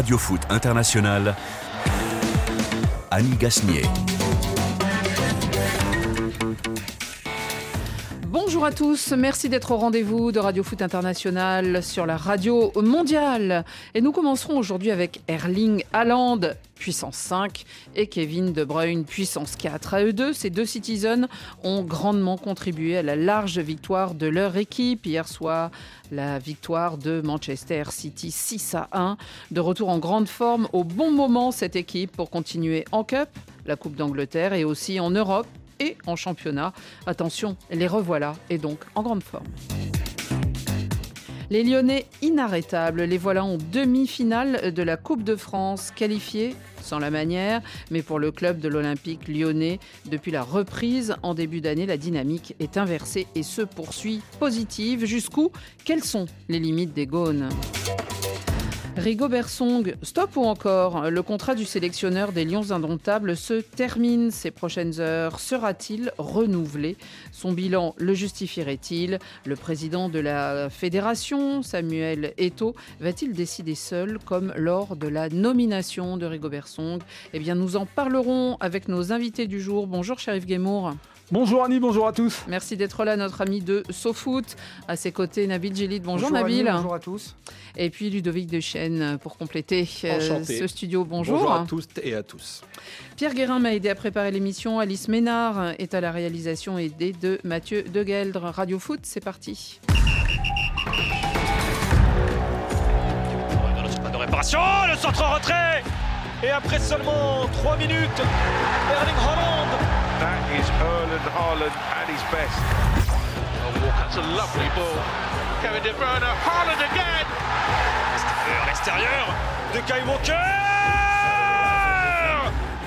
Radio Foot International, Annie Gasnier. Bonjour à tous, merci d'être au rendez-vous de Radio Foot International sur la radio mondiale. Et nous commencerons aujourd'hui avec Erling Haaland, puissance 5, et Kevin De Bruyne, puissance 4. À eux deux, ces deux citizens ont grandement contribué à la large victoire de leur équipe. Hier soir, la victoire de Manchester City 6 à 1. De retour en grande forme au bon moment, cette équipe, pour continuer en Cup, la Coupe d'Angleterre, et aussi en Europe et en championnat. Attention, les revoilà et donc en grande forme. Les Lyonnais inarrêtables, les voilà en demi-finale de la Coupe de France, qualifiés sans la manière, mais pour le club de l'Olympique lyonnais, depuis la reprise en début d'année, la dynamique est inversée et se poursuit positive. Jusqu'où? Quelles sont les limites des Gaunes? Rigobert Song, stop ou encore? Le contrat du sélectionneur des Lions indomptables se termine ces prochaines heures. Sera-t-il renouvelé? Son bilan le justifierait-il? Le président de la fédération, Samuel Eto, va-t-il décider seul comme lors de la nomination de Rigobert Song? Eh bien, nous en parlerons avec nos invités du jour. Bonjour, Sharif Guémour. Bonjour Annie, bonjour à tous. Merci d'être là, notre ami de SoFoot. À ses côtés, Nabil Gélid. Bonjour, Nabil. bonjour à tous. Et puis Ludovic Pour compléter euh, ce studio. Bonjour. Bonjour à tous et à tous. Pierre Guérin m'a aidé à préparer l'émission. Alice Ménard est à la réalisation aidée de Mathieu Degueldre. Radio Foot, c'est parti. de réparation, le centre retrait Et après seulement 3 minutes, Erling Holland That is Erland Haaland at his best. Oh, that's a lovely ball. Kevin De Bruyne, Haaland again. Extérieur, extérieur de Kai Walker.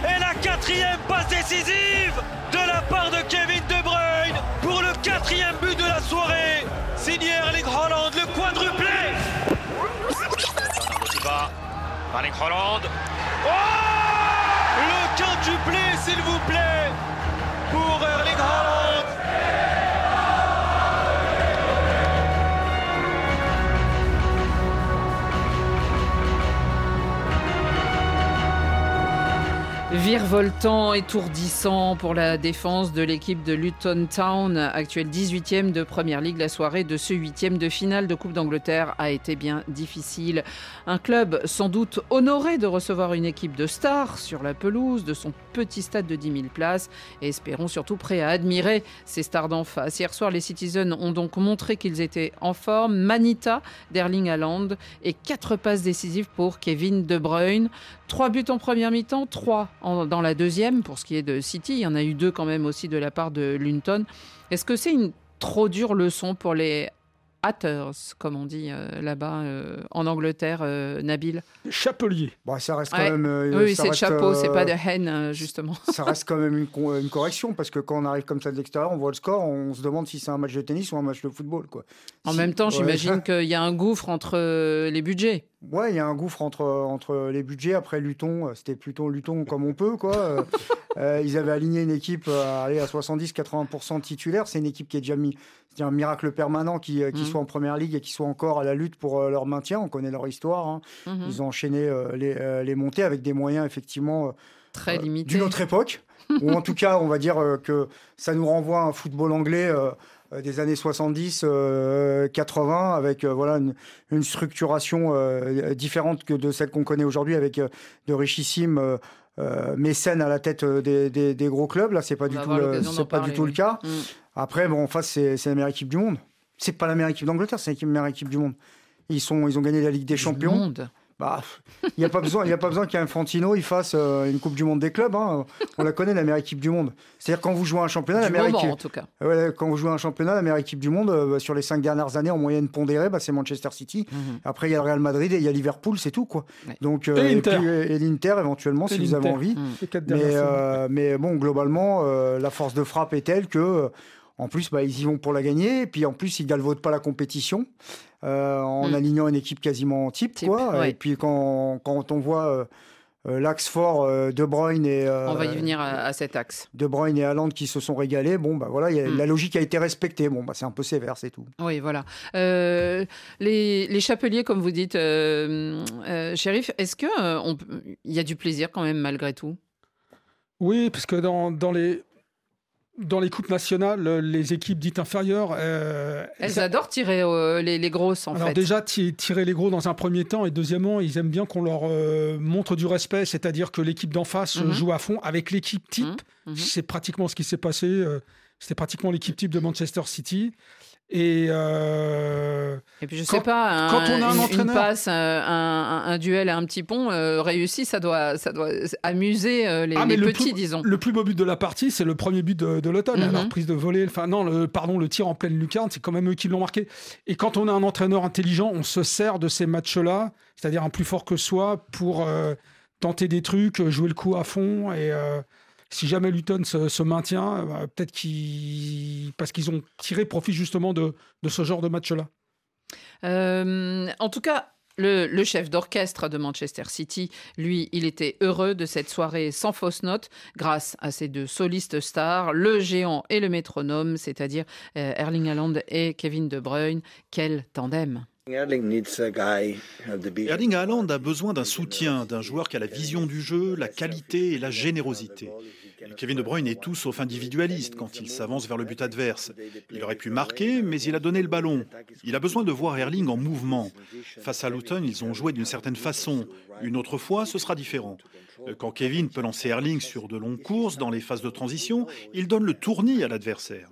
Et la quatrième passe décisive de la part de Kevin De Bruyne pour le quatrième but de la soirée. Signé Erling Haaland, le quadruplé. Erling Haaland. Oh Le quintuplé, s'il vous plaît pour Erling Haaland. Virevoltant, étourdissant pour la défense de l'équipe de Luton Town, actuelle 18e de Première Ligue. La soirée de ce 8e de finale de Coupe d'Angleterre a été bien difficile. Un club sans doute honoré de recevoir une équipe de stars sur la pelouse de son petit stade de 10 000 places et espérons surtout prêt à admirer ces stars d'en face. Hier soir, les Citizens ont donc montré qu'ils étaient en forme. Manita d'Erling Haaland et quatre passes décisives pour Kevin De Bruyne. Trois buts en première mi-temps, trois dans la deuxième pour ce qui est de City. Il y en a eu deux quand même aussi de la part de Lunton. Est-ce que c'est une trop dure leçon pour les haters, comme on dit euh, là-bas euh, en Angleterre, euh, Nabil Chapelier. Bon, ça reste quand même. oui, c'est chapeau, c'est pas de haine, justement. Ça reste quand même une, une, correction, parce que quand on arrive comme ça de l'extérieur, on voit le score, on se demande si c'est un match de tennis ou un match de football. Quoi. En même temps, j'imagine qu'il y a un gouffre entre les budgets. Ouais, il y a un gouffre entre, entre les budgets. Après, Luton, c'était plutôt Luton comme on peut. Quoi. ils avaient aligné une équipe à, aller à 70-80% titulaire. C'est une équipe qui est déjà mis. C'est un miracle permanent qui, qui mmh. soit en première ligue et qui soit encore à la lutte pour leur maintien. On connaît leur histoire. Hein. Mmh. Ils ont enchaîné les, les, montées avec des moyens effectivement très limités. D'une autre époque. ou en tout cas, on va dire que ça nous renvoie à un football anglais des années 70, 80, avec voilà une, structuration différente que de celle qu'on connaît aujourd'hui, avec de richissimes mécènes à la tête des, des, gros clubs. Là, c'est pas du tout, c'est pas du tout le cas. Mm. Après, bon, en face, c'est la meilleure équipe du monde. C'est pas la meilleure équipe d'Angleterre, c'est la meilleure équipe du monde. Ils sont, ils ont gagné la Ligue des Champions. Monde. Bah, il n'y a pas besoin, il y a pas besoin qu'Infantino il fasse euh, une Coupe du Monde des clubs. Hein. On la connaît, la meilleure équipe du monde. C'est-à-dire quand vous jouez un championnat, du la meilleure moment, équipe. en tout cas. Ouais, quand vous jouez un championnat, la meilleure équipe du monde euh, sur les cinq dernières années en moyenne pondérée, bah, c'est Manchester City. Mhm. Après, il y a le Real Madrid et il y a Liverpool, c'est tout quoi. Ouais. Donc Et l'Inter. et l'Inter éventuellement si vous avez envie. Mm. Les quatre Mais, euh, mais bon, globalement, euh, la force de frappe est telle que, euh, en plus, bah, ils y vont pour la gagner. Et puis, en plus, ils galvaudent pas la compétition euh, en Mm. alignant une équipe quasiment type. Type, quoi. ouais. Et puis, quand, quand on voit euh, l'axe fort De Bruyne et. On va y venir à, cet axe. De Bruyne et Haaland qui se sont régalés. Bon, bah voilà, mm. la logique a été respectée. Bon, bah c'est un peu sévère, c'est tout. Oui, voilà. les, les, chapeliers, comme vous dites, shérif, est-ce qu'il il y a du plaisir quand même malgré tout? Oui, parce que dans, dans, les, dans les coupes nationales, les équipes dites inférieures. Euh, elles adorent tirer euh, les, les, grosses, en Alors déjà, tirer les gros dans un premier temps, et deuxièmement, ils aiment bien qu'on leur euh, montre du respect, c'est-à-dire que l'équipe d'en face mhm. joue à fond avec l'équipe type. Mhm. Mhm. C'est pratiquement ce qui s'est passé. C'était pratiquement l'équipe type de Manchester City. Et, euh, et puis je sais pas, quand on a un une, une passe, un, un, duel à un petit pont euh, réussi, ça doit, ça doit amuser euh, les, ah, les petits, disons. Le plus beau but de la partie, c'est le premier but de, l'automne. Mhm. Alors prise de volée, enfin non, le, pardon, le tir en pleine lucarne, c'est quand même eux qui l'ont marqué. Et quand on a un entraîneur intelligent, on se sert de ces matchs-là, c'est-à-dire un plus fort que soi, pour tenter des trucs, jouer le coup à fond et si jamais Luton se, maintient, euh, bah, peut-être qu'ils. parce qu'ils ont tiré profit justement de, ce genre de match-là. Euh, en tout cas, le, chef d'orchestre de Manchester City, lui, il était heureux de cette soirée sans fausse note grâce à ces deux solistes stars, le géant et le métronome, c'est-à-dire euh, Erling Haaland et Kevin De Bruyne. Quel tandem Erling Haaland a besoin d'un soutien, d'un joueur qui a la vision du jeu, la qualité et la générosité. Kevin De Bruyne est tout sauf individualiste quand il s'avance vers le but adverse. Il aurait pu marquer, mais il a donné le ballon. Il a besoin de voir Erling en mouvement. Face à Luton, ils ont joué d'une certaine façon. Une autre fois, ce sera différent. Quand Kevin peut lancer Erling sur de longues courses dans les phases de transition, il donne le tournis à l'adversaire.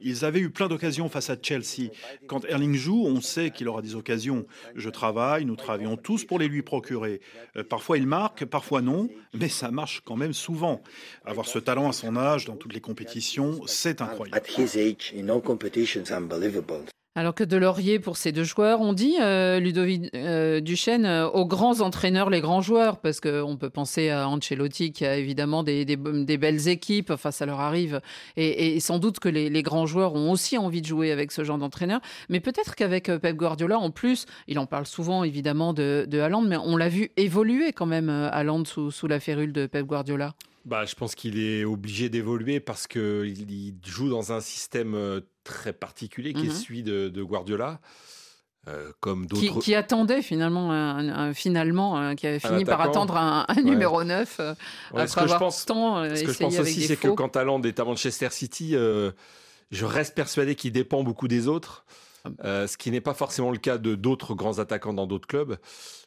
Ils avaient eu plein d'occasions face à Chelsea. Quand Erling joue, on sait qu'il aura des occasions. Je travaille, nous travaillons tous pour les lui procurer. Euh, parfois il marque, parfois non, mais ça marche quand même souvent. Avoir ce talent à son âge dans toutes les compétitions, c'est incroyable. Alors que de laurier pour ces deux joueurs, on dit, euh, Ludovic euh, Duchesne, euh, aux grands entraîneurs, les grands joueurs, parce qu'on peut penser à Ancelotti qui a évidemment des, belles équipes, enfin ça leur arrive, et, sans doute que les, grands joueurs ont aussi envie de jouer avec ce genre d'entraîneur, mais peut-être qu'avec Pep Guardiola, en plus, il en parle souvent évidemment de, de mais on l'a vu évoluer quand même, Haaland, sous, sous la férule de Pep Guardiola. Bah, je pense qu'il est obligé d'évoluer parce qu'il il joue dans un système euh, très particulier qui est mhm. celui de, Guardiola. Euh, comme d'autres... Qui, attendait finalement, un, finalement qui avait fini par attendre un, numéro 9 euh, après ce avoir je pense, tant Ce que je pense aussi, c'est que quand Haaland est à Manchester City, je reste persuadé qu'il dépend beaucoup des autres. Euh, ce qui n'est pas forcément le cas de d'autres grands attaquants dans d'autres clubs.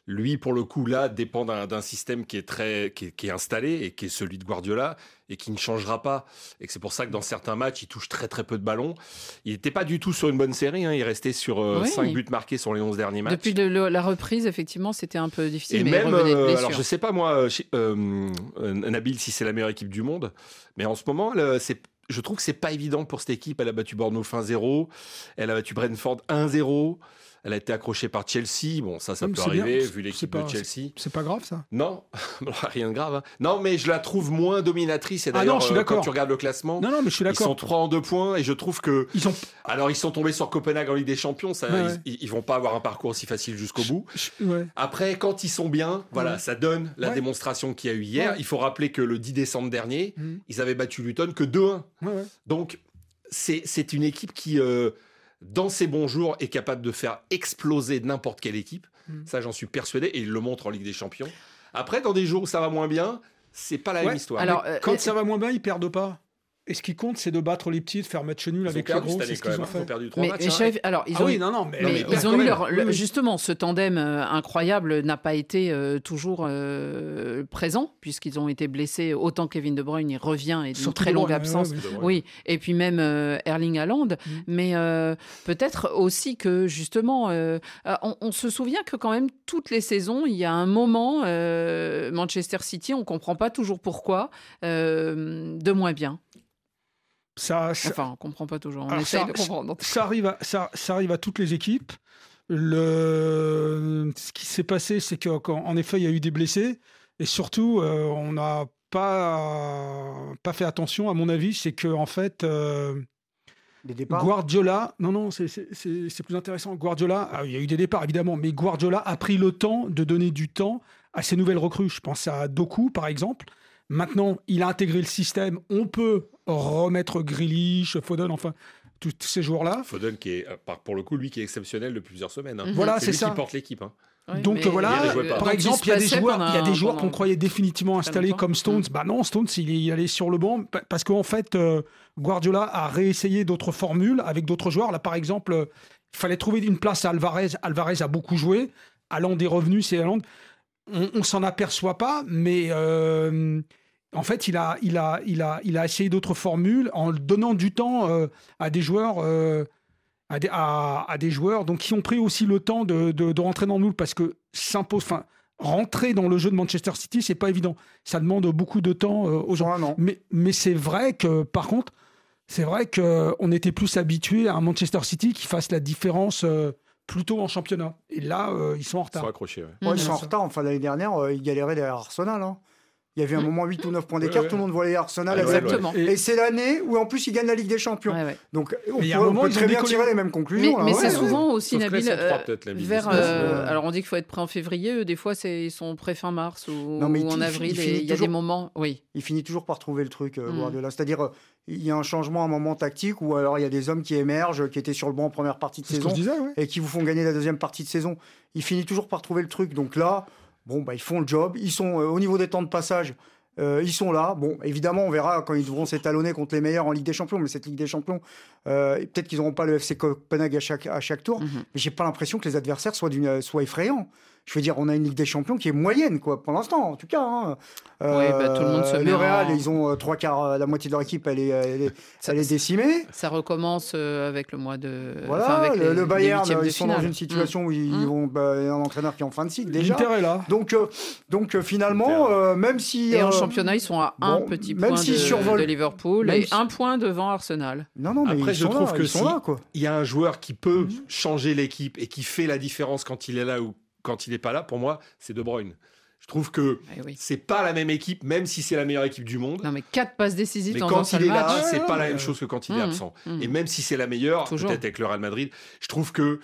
Lui, pour le coup, là, dépend d'un système qui est très, qui est, installé et qui est celui de Guardiola et qui ne changera pas. Et c'est pour ça que dans certains matchs, il touche très très peu de ballons. Il n'était pas du tout sur une bonne série. Hein. Il restait sur 5 euh, buts marqués sur les 11 derniers matchs. Depuis la reprise, effectivement, c'était un peu difficile. Et même, euh, alors je sais pas moi, Nabil, si c'est la meilleure équipe du monde, mais en ce moment, c'est je trouve que c'est pas évident pour cette équipe. Elle a battu Bournemouth 1-0, elle a battu Brentford 1-0. Elle a été accrochée par Chelsea. Bon, ça, ça peut arriver, vu l'équipe de Chelsea. C'est pas grave, ça Non, rien de grave. Hein. Non, mais je la trouve moins dominatrice. Et ah d'ailleurs, euh, quand tu regardes le classement, non, non, mais je suis ils sont 3 en 2 points. Et je trouve que. Ils ont... Alors, ils sont tombés sur Copenhague en Ligue des Champions. Ça, ils, vont pas avoir un parcours aussi facile jusqu'au bout. Après, quand ils sont bien, voilà, ça donne la démonstration qu'il y a eu hier. Il faut rappeler que le 10 décembre dernier, mhm. ils avaient battu Luton que 2-1. Donc, c'est une équipe qui. Euh, dans ses bons jours, est capable de faire exploser n'importe quelle équipe. Mm. Ça, j'en suis persuadé, et il le montre en Ligue des Champions. Après, dans des jours où ça va moins bien, c'est pas la même histoire. Alors, euh, quand ça va moins bien, ils perdent pas. Et ce qui compte, c'est de battre les petits, de faire match nul avec les gros. C'est ce qu'ils ont fait. perdu trois matchs. Hein. alors, ils ah ont, oui, non, non, mais, ils ont eu leur, justement ce tandem euh, incroyable n'a pas été euh, toujours euh, présent puisqu'ils ont été blessés. Autant Kevin De Bruyne, il revient et d'une très longue absence. oui, et puis même Erling Haaland. Mm. Mais peut-être aussi que justement, on, on, se souvient que quand même toutes les saisons, il y a un moment Manchester City, on comprend pas toujours pourquoi, de moins bien. Ça, enfin, on comprend pas toujours. On essaye de comprendre. Ça arrive, à, ça, ça, arrive à toutes les équipes. Le... Ce qui s'est passé, c'est qu'en effet, il y a eu des blessés. Et surtout, euh, on n'a pas, pas fait attention, à mon avis, c'est que en fait, euh, Guardiola, non, non, c'est plus intéressant. Guardiola, ah, il y a eu des départs évidemment, mais Guardiola a pris le temps de donner du temps à ses nouvelles recrues. Je pense à Doku, par exemple. Maintenant, il a intégré le système. On peut remettre Grealish, Foden, enfin, tous ces joueurs-là. Foden, qui est, pour le coup, lui, qui est exceptionnel depuis plusieurs semaines. Hein. Voilà, c'est ça. qui porte l'équipe. Hein. Donc voilà, par exemple, il y a des joueurs, il y a des joueurs qu'on croyait définitivement installés comme Stones. Mm. Bah non, Stones, il est allé sur le banc parce qu'en fait, euh, Guardiola a réessayé d'autres formules avec d'autres joueurs. Là, par exemple, il fallait trouver une place à Alvarez. Alvarez a beaucoup joué. Allende est revenu, c'est Allende. On, on s'en aperçoit pas, mais euh, en fait, il a, il a, il a, il a essayé d'autres formules en donnant du temps euh, à des joueurs. Euh, à, des, joueurs donc qui ont pris aussi le temps de, de, rentrer dans le moule parce que s'impose enfin rentrer dans le jeu de Manchester City c'est pas évident ça demande beaucoup de temps aux gens mais mais c'est vrai que par contre c'est vrai qu'on était plus habitué à un Manchester City qui fasse la différence plutôt en championnat. Et là, ils sont en retard. Ils sont accrochés, ouais. ils sont en retard. Enfin, l'année dernière, ils galéraient derrière Arsenal. Hein. Il y avait un moment 8 ou 9 points d'écart, tout le monde voyait Arsenal. Ah Exactement. Et, c'est l'année où en plus ils gagnent la Ligue des Champions. Donc on peut, très bien tirer les mêmes conclusions. Mais, c'est souvent aussi Nabil euh, vers. Euh, alors on dit qu'il faut être prêt en février. Des fois ils sont prêts fin mars ou, en avril. Il, y a des moments. Oui. Il finit toujours par trouver le truc, euh, mm. C'est-à-dire il y a un changement, un moment tactique ou alors il y a des hommes qui émergent, qui étaient sur le banc en première partie de saison et qui vous font gagner la deuxième partie de saison. Il finit toujours par trouver le truc. Donc là, bon bah ils font le job. Ils sont au niveau des temps de passage. Euh, ils sont là. Bon, évidemment, on verra quand ils devront s'étalonner contre les meilleurs en Ligue des Champions. Mais cette Ligue des Champions, euh, peut-être qu'ils n'auront pas le FC Copenhague à chaque, à chaque tour. Mhm. Mais j'ai pas l'impression que les adversaires soient, soient effrayants je veux dire, on a une Ligue des Champions qui est moyenne, quoi, pour l'instant, en tout cas. Hein. oui, bah, tout le monde se euh, met. Real, ils ont euh, trois quarts, euh, la moitié de leur équipe, elle est, elle est, décimée. Ça recommence avec le mois de. Voilà, avec le, Bayern, ils sont dans une situation où ils mmh. vont. Bah, un entraîneur qui est en fin de cycle déjà. L'Inter est là. Donc, donc finalement, même si. Et en championnat, ils sont à un petit point de, de, Liverpool et un point devant Arsenal. Non, non, mais Après, je trouve que si il y a un joueur qui peut mmh. changer l'équipe et qui fait la différence quand il est là ou quand il n'est pas là, pour moi, c'est De Bruyne. Je trouve que eh c'est pas la même équipe, même si c'est la meilleure équipe du monde. Non, mais quatre passes décisives mais dans quand il est là, c'est pas la même chose que quand il est mmh, absent. Mmh. Et même si c'est la meilleure, peut-être avec le Real Madrid, je trouve que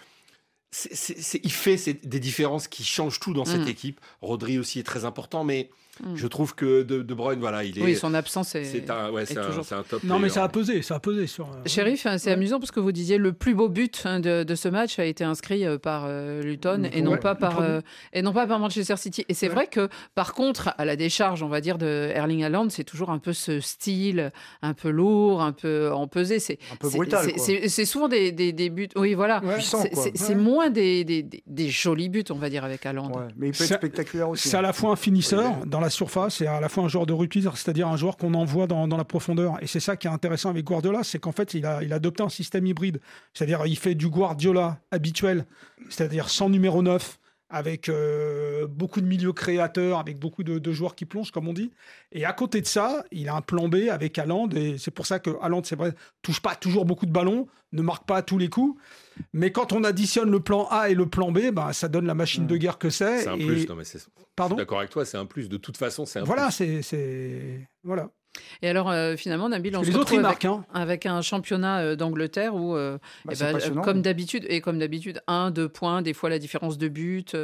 il fait des différences qui changent tout dans cette mmh. équipe. Rodri aussi est très important, mais Hmm. Je trouve que De, de, Bruyne, voilà, il est. Oui, son absence est. C'est un, ouais, c'est un, top. Non, mais ça a pesé, ça a pesé sur. Sheriff, hein, c'est amusant parce que vous disiez le plus beau but hein, de, de, ce match a été inscrit euh, par euh, Luton et non pas par euh, et non pas par Manchester City. Et c'est vrai que par contre, à la décharge, on va dire de Erling Haaland, c'est toujours un peu ce style, un peu lourd, un peu empesé. C'est un peu brutal. C'est souvent des, des, des, buts. Oui, voilà. C'est moins des, des, jolis buts, on va dire, avec Haaland. mais il peut être spectaculaire aussi. C'est à la fois un finisseur dans la surface et à la fois un joueur de rugby, c'est-à-dire un joueur qu'on envoie dans, la profondeur. Et c'est ça qui est intéressant avec Guardiola, c'est qu'en fait, il a, il a adopté un système hybride. C'est-à-dire, il fait du Guardiola habituel, c'est-à-dire sans numéro 9, avec euh, beaucoup de milieux créateurs, avec beaucoup de, joueurs qui plongent, comme on dit. Et à côté de ça, il a un plan B avec Haaland, et c'est pour ça que Haaland, c'est vrai, touche pas toujours beaucoup de ballons, ne marque pas à tous les coups. Mais quand on additionne le plan A et le plan B, bah, ça donne la machine de mmh. guerre que c'est. C'est un plus, non mais c'est... Pardon? D'accord avec toi, c'est un plus. De toute façon, c'est un voilà, plus. c'est... Voilà. Et alors, euh, finalement, Nabil, on se retrouve avec, hein. avec, un championnat euh, d'Angleterre où, euh, bah, eh ben, comme d'habitude, et comme d'habitude, un, deux points, des fois la différence de but,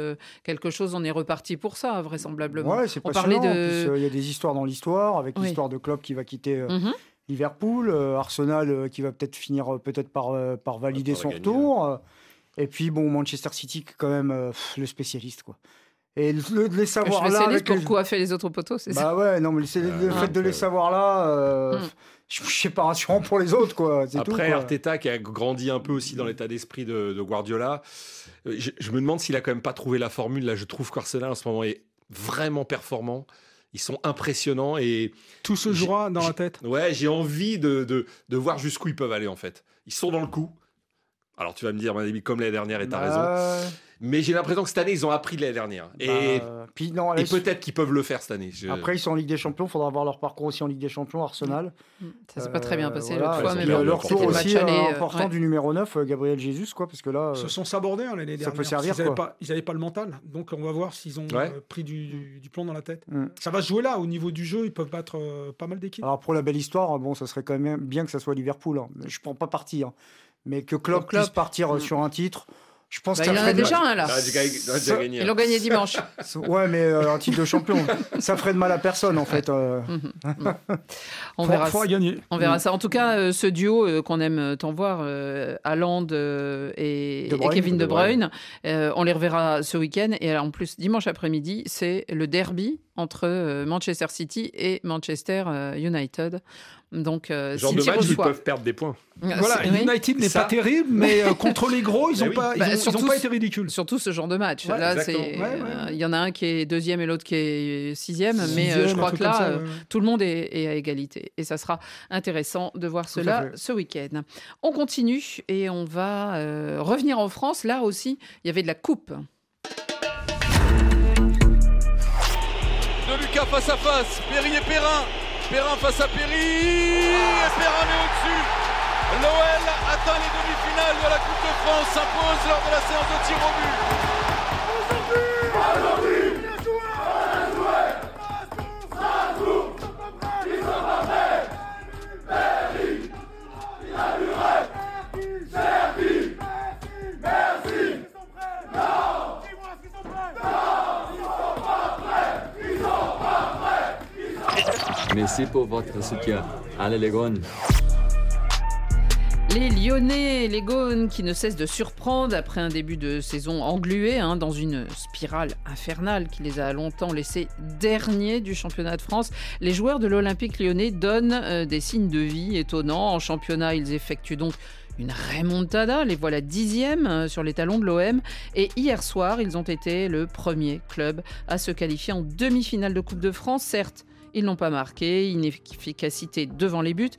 quelque chose, on est reparti pour ça, vraisemblablement. Ouais, c'est passionnant. De... Il y a des histoires dans l'histoire, avec l'histoire de Klopp qui va quitter mm-hmm. Liverpool, Arsenal qui va peut-être finir peut-être par, par valider son retour. Et puis, bon, Manchester City, quand même, le spécialiste, quoi. Et le, de les savoir là. Avec pour coiffer les autres poteaux, c'est bah ça Bah ouais, non, mais le, fait de les savoir là, euh, mm. je, sais pas rassurant pour les autres, quoi. Après, tout, Arteta, qui a grandi un peu aussi dans l'état d'esprit de, Guardiola, euh, je, me demande s'il a quand même pas trouvé la formule. Là, je trouve qu'Arsenal en ce moment est vraiment performant. Ils sont impressionnants et. Tout se jouera dans la tête. Ouais, j'ai envie de, de, de voir jusqu'où ils peuvent aller, en fait. Ils sont dans le coup. Alors tu vas me dire, mon ami, comme l'année dernière, et tu as bah, raison. Mais j'ai l'impression que cette année, ils ont appris de l'année dernière. Et, bah, puis, non, et peut-être qu'ils peuvent le faire cette année. Après, ils sont en Ligue des Champions, il faudra voir leur parcours aussi en Ligue des Champions, Arsenal. Mm. Ça s'est pas très bien passé euh, fois, mais leur, tour aussi euh, euh, important du numéro 9, Gabriel Jesus, quoi, parce que là... Ils se sont sabordés hein, l'année dernière. Ça peut servir, Ils n'avaient pas, le mental, donc on va voir s'ils ont pris du, plomb dans la tête. Mm. Ça va se jouer là, au niveau du jeu, ils peuvent battre pas mal d'équipes. Alors pour la belle histoire, bon, ça serait quand même bien que ça soit Liverpool. Hein. Je prends pas parti, hein. Mais que Klopp, puisse partir mm. sur un titre Je pense bah, il en a déjà un là. Ils l'ont gagné dimanche. ouais, mais euh, un titre de champion, ça ferait de mal à personne en fait. Euh. Mhm, mhm. on, verra gagner. on verra ça. En tout cas, euh, ce duo qu'on aime tant voir, Haaland et, Kevin De Bruyne, on les reverra ce week-end. Et en plus, dimanche après-midi, c'est le derby entre Manchester City et Manchester United. Donc, euh, genre de match, ils peuvent perdre des points. Voilà, United n'est pas terrible, mais euh, contre les gros, ils n'ont bah pas, ils bah, pas été ridicules. Surtout ce genre de match. là, euh, il y en a un qui est deuxième et l'autre qui est sixième, mais euh, je crois que là, tout le monde est, à égalité. Et ça sera intéressant de voir cela ce week-end. On continue et on va revenir en France. Là aussi, il y avait de la coupe. De Lucas face à face, Perry et Perrin face à Perry. Et Perrin est au-dessus. L'OL atteint les demi-finales de la Coupe de France, s'impose lors de la séance de tir au Merci pour votre soutien. Allez les Gones les Lyonnais, les Gones qui ne cessent de surprendre après un début de saison englué hein, dans une spirale infernale qui les a longtemps laissés derniers du championnat de France. Les joueurs de l'Olympique lyonnais donnent euh, des signes de vie étonnants. En championnat, ils effectuent donc une remontada, les voilà dixièmes euh, sur les talons de l'OM. Et hier soir, ils ont été le premier club à se qualifier en demi-finale de Coupe de France. Certes, ils n'ont pas marqué, inefficacité devant les buts,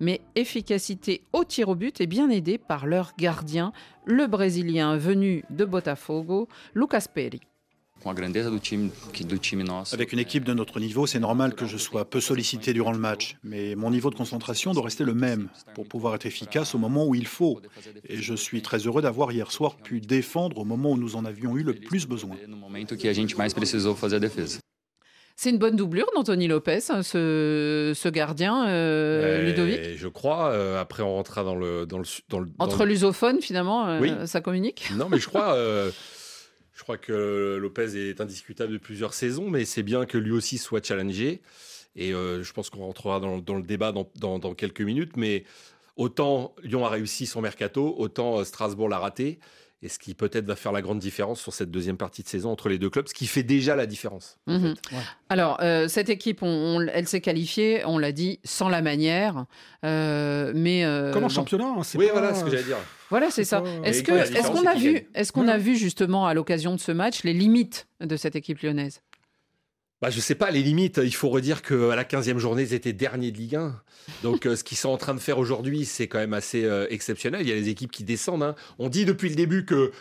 mais efficacité au tir au but et bien aidé par leur gardien, le Brésilien venu de Botafogo, Lucas Perry. Avec une équipe de notre niveau, c'est normal que je sois peu sollicité durant le match, mais mon niveau de concentration doit rester le même pour pouvoir être efficace au moment où il faut. Et je suis très heureux d'avoir hier soir pu défendre au moment où nous en avions eu le plus besoin. C'est une bonne doublure d'Anthony Lopez, hein, ce, gardien, euh, Ludovic Je crois. Euh, après, on rentrera dans le. Dans le, dans le Entre l'usophone, finalement, euh, ça communique Non, mais je crois. je crois que Lopez est indiscutable de plusieurs saisons, mais c'est bien que lui aussi soit challengé. Et je pense qu'on rentrera dans, le débat dans, dans, quelques minutes. Mais autant Lyon a réussi son mercato, autant Strasbourg l'a raté et ce qui peut-être va faire la grande différence sur cette deuxième partie de saison entre les deux clubs, ce qui fait déjà la différence. Mhm. Alors, euh, cette équipe, elle s'est qualifiée, on l'a dit, sans la manière, euh, mais... Euh, Comme en championnat, hein, Oui, voilà ce que j'allais dire. Voilà, c'est ça. Est-ce qu'on a, vu, est qu'on a vu justement à l'occasion de ce match les limites de cette équipe lyonnaise? Bah, je sais pas, les limites, il faut redire qu'à la 15e journée, ils étaient derniers de Ligue 1. Donc euh, ce qu'ils sont en train de faire aujourd'hui, c'est quand même assez euh, exceptionnel. Il y a les équipes qui descendent. Hein. On dit depuis le début que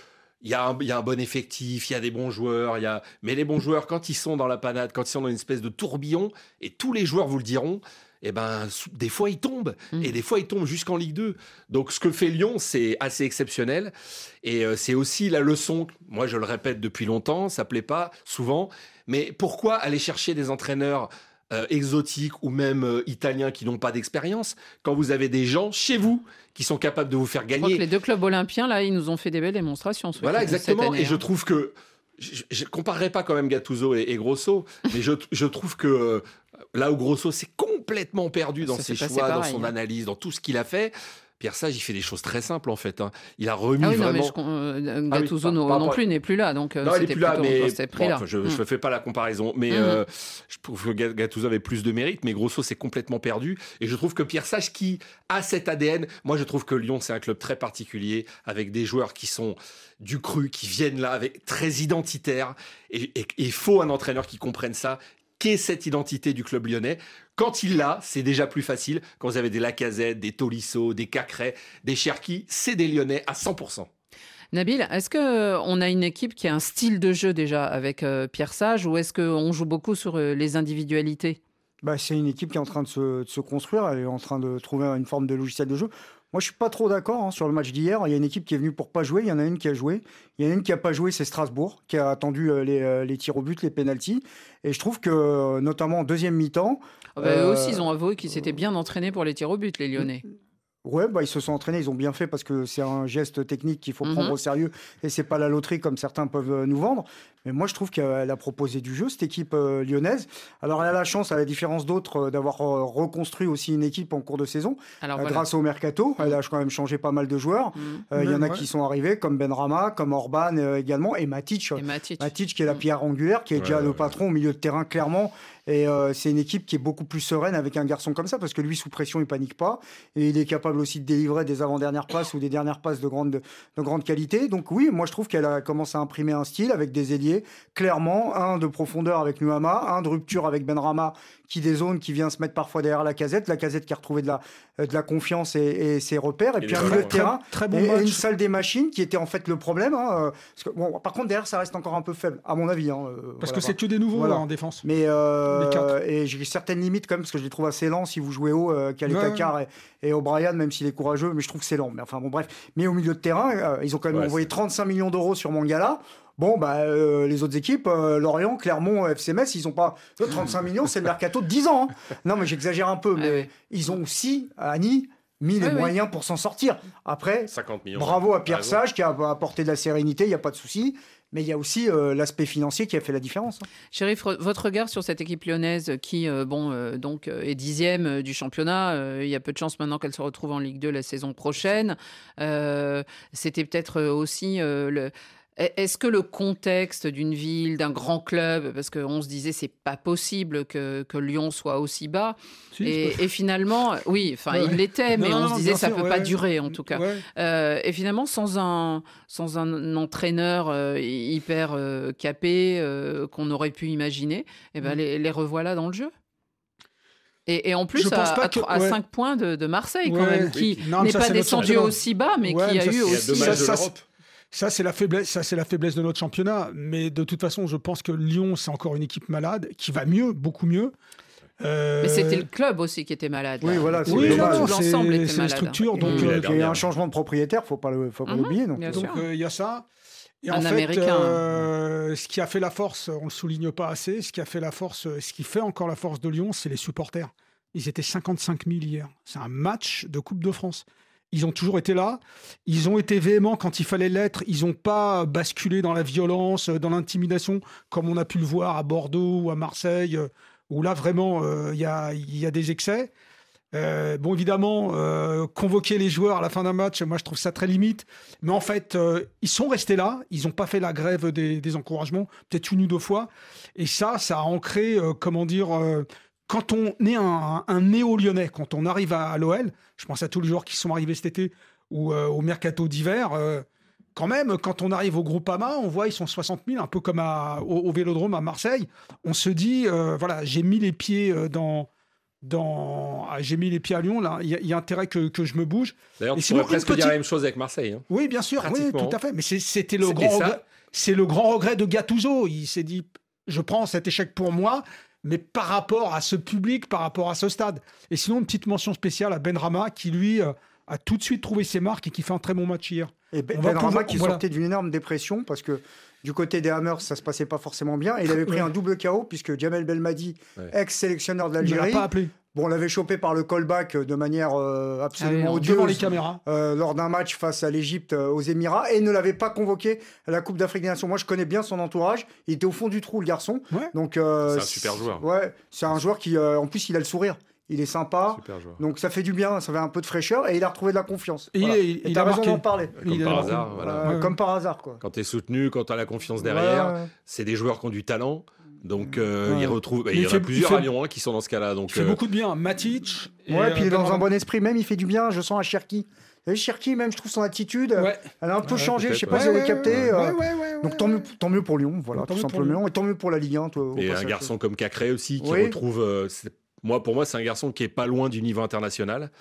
il y, a un, un, bon effectif, il y a des bons joueurs, il y a... mais les bons joueurs, quand ils sont dans la panade, quand ils sont dans une espèce de tourbillon, et tous les joueurs vous le diront, eh ben, des fois ils tombent, mmh. et des fois ils tombent jusqu'en Ligue 2. Donc ce que fait Lyon, c'est assez exceptionnel, et euh, c'est aussi la leçon, moi je le répète depuis longtemps, ça plaît pas souvent, mais pourquoi aller chercher des entraîneurs euh, exotiques ou même euh, italiens qui n'ont pas d'expérience quand vous avez des gens chez vous qui sont capables de vous faire gagner Les deux clubs olympiens, là, ils nous ont fait des belles démonstrations. Voilà, exactement. et je hein. trouve que je, ne comparerai pas quand même Gattuso et, Grosso, mais je, trouve que euh, là où Grosso s'est complètement perdu dans ses choix, dans son hein. analyse, dans tout ce qu'il a fait, Pierre Sage, il fait des choses très simples en fait. Hein. Il a remis ah oui, vraiment. Non, mais euh, Gattuso non, plus n'est plus là, donc euh, non, il plus là, mais je ne mm. fais pas la comparaison. Mais mm-hmm. euh, je trouve que Gattuso avait plus de mérite, mais Grosso s'est complètement perdu. Et je trouve que Pierre Sage, qui a cet ADN, moi je trouve que Lyon c'est un club très particulier avec des joueurs qui sont du cru, qui viennent là avec très identitaires. Et il faut un entraîneur qui comprenne ça, qu'est cette identité du club lyonnais. Quand il l'a, c'est déjà plus facile. Quand vous avez des Lacazette, des Tolisso, des Cacré, des Cherki, c'est des Lyonnais à 100%. Nabil, est-ce qu'on a une équipe qui a un style de jeu déjà avec euh, Pierre Sage ou est-ce qu'on joue beaucoup sur euh, les individualités? Bah, C'est une équipe qui est en train de se, de se, construire, elle est en train de trouver une forme de logiciel de jeu. Moi, je suis pas trop d'accord hein, sur le match d'hier. Il y a une équipe qui est venue pour pas jouer. Il y en a une qui a joué. Il y en a une qui a pas joué, c'est Strasbourg, qui a attendu euh, euh, les, tirs au but, les pénalties. Et je trouve que, euh, notamment en deuxième mi-temps. Ah bah, eux aussi, ils ont avoué qu'ils s'étaient bien entraînés pour les tirs au but, les Lyonnais. Ouais, bah, ils se sont entraînés, ils ont bien fait parce que c'est un geste technique qu'il faut prendre mhm. au sérieux et c'est pas la loterie comme certains peuvent euh, nous vendre. Mais moi, je trouve qu'elle a proposé du jeu, cette équipe euh, lyonnaise. Alors, elle a la chance, à la différence d'autres, euh, d'avoir reconstruit aussi une équipe en cours de saison grâce au mercato. Elle a quand même changé pas mal de joueurs. Mhm. Il y en a qui sont arrivés, comme Ben Rama, comme Orban également, et Matic. et Matic. Matic. qui est la mhm. pierre angulaire, qui est déjà le patron au milieu de terrain, clairement. Et euh, c'est une équipe qui est beaucoup plus sereine avec un garçon comme ça, parce que lui, sous pression, il panique pas. Et il est capable aussi de délivrer des avant-dernières passes ou des dernières passes de grande, de grande qualité. Donc oui, moi je trouve qu'elle a commencé à imprimer un style avec des ailiers, clairement, un de profondeur avec Nuama, un de rupture avec Benrama, qui des zones, qui vient se mettre parfois derrière la casette, la casette qui a retrouvé de la, euh, de la confiance et, ses repères, et, puis un milieu de terrain, très, bon et, une salle des machines qui était en fait le problème. Hein, parce que, bon, par contre, derrière, ça reste encore un peu faible, à mon avis. Hein, euh, parce que c'est que des nouveaux en défense. Mais euh, et j'ai certaines limites quand même, parce que je les trouve assez lents si vous jouez haut, euh, et O'Brien, même s'il est courageux, mais je trouve que c'est lent. Mais enfin bon, bref. Mais au milieu de terrain, ils ont quand même envoyé 35 millions d'euros sur Mangala. Bon, bah, euh, les autres équipes, euh, Lorient, Clermont, FC Metz, ils ont pas. 35 millions, c'est le mercato de 10 ans. Hein. Non, mais j'exagère un peu. Mais ils ont aussi, Annie, mis les moyens pour s'en sortir. Après, 50 millions, bravo à Pierre Sage qui a apporté de la sérénité, il n'y a pas de souci. Mais il y a aussi euh, l'aspect financier qui a fait la différence. Hein. Chérif, votre regard sur cette équipe lyonnaise qui, bon, donc, est dixième du championnat. il y a peu de chances maintenant qu'elle se retrouve en Ligue 2 la saison prochaine. C'était peut-être aussi le est-ce que le contexte d'une ville, d'un grand club, parce qu'on se disait c'est pas possible que, Lyon soit aussi bas, et, finalement, oui, enfin il l'était, mais on se disait ça peut pas durer en tout cas. Euh, et finalement, sans un sans un entraîneur euh, hyper euh, capé qu'on aurait pu imaginer, eh ben mm. les, revoilà dans le jeu. Et, en plus, à, à, 5 points de, Marseille, quand même, qui n'est pas descendu aussi bas, mais qui a eu aussi. Ça, c'est la faiblesse. Ça, c'est la faiblesse de notre championnat. Mais de toute façon, je pense que Lyon, c'est encore une équipe malade qui va mieux, beaucoup mieux. Mais c'était le club aussi qui était malade. Oui, voilà, c'est oui, l'ensemble était malade. structure, donc euh, il y a un changement de propriétaire, faut pas faut pas mhm, l'oublier. Donc, euh, il y a ça. Et un en fait, euh, ce qui a fait la force, on le souligne pas assez, ce qui a fait la force, ce qui fait encore la force de Lyon, c'est les supporters. Ils étaient 55 000 hier. C'est un match de Coupe de France. Ils ont toujours été là. Ils ont été véhéments quand il fallait l'être. Ils n'ont pas basculé dans la violence, dans l'intimidation, comme on a pu le voir à Bordeaux ou à Marseille, où là vraiment euh, il y, a, des excès. Euh, bon, évidemment, euh, convoquer les joueurs à la fin d'un match, moi je trouve ça très limite. Mais en fait, ils sont restés là. Ils n'ont pas fait la grève des, des encouragements, peut-être une ou deux fois. Et ça, ça a ancré, comment dire, quand on est un, néo-lyonnais, quand on arrive à, l'OL, je pense à tous les joueurs qui sont arrivés cet été ou euh, au mercato d'hiver, euh, quand même, quand on arrive au groupe AMA, on voit ils sont 60 000, un peu comme au, Vélodrome à Marseille. On se dit, euh, voilà, j'ai mis les pieds dans, dans ah, j'ai mis les pieds à Lyon là. Il y, a intérêt que, que, je me bouge. D'ailleurs tu pourrais presque dire la même chose avec Marseille hein. oui bien sûr oui tout à fait. Mais c'était le grand c'est le grand regret de Gattuso. Il s'est dit je prends cet échec pour moi mais par rapport à ce public, par rapport à ce stade. Et sinon, une petite mention spéciale à Ben Rama, qui lui euh, a tout de suite trouvé ses marques et qui fait un très bon match hier. Et Ben, Rama qui sortait d'une énorme dépression parce que du côté des Hammers, ça se passait pas forcément bien. Et il avait pris un double KO puisque Jamel Belmadi, ex-sélectionneur de l'Algérie, pas appelé. Bon, on l'avait chopé par le callback de manière euh, absolument odieuse devant les caméras euh, lors d'un match face à l'Égypte aux Émirats et ne l'avait pas convoqué à la Coupe d'Afrique des Nations. Moi, je connais bien son entourage. Il était au fond du trou, le garçon. Donc, c'est un super joueur. Ouais, c'est un joueur qui, en plus, il a le sourire. Il est sympa. Donc ça fait du bien, ça fait un peu de fraîcheur et il a retrouvé de la confiance. Et il, a raison d'en parler. Comme par hasard. Voilà. Comme par hasard. Quoi. Quand tu es soutenu, quand tu as la confiance derrière, c'est des joueurs qui ont du talent. Donc euh, il retrouve. il y en a plusieurs à Lyon hein, qui sont dans ce cas-là. Donc il fait euh, beaucoup de bien. Matic. Ouais, puis il est dans un bon esprit. Même il fait du bien. Je sens à Cherki. Et Cherki, même, je trouve son attitude, elle a un peu changé. Je sais pas si vous avez capté. Euh, donc tant mieux, tant mieux pour Lyon, voilà, tout simplement. Et tant mieux pour la Ligue 1. et un garçon comme Cacré aussi qui retrouve moi, pour moi, c'est un garçon qui est pas loin du niveau international.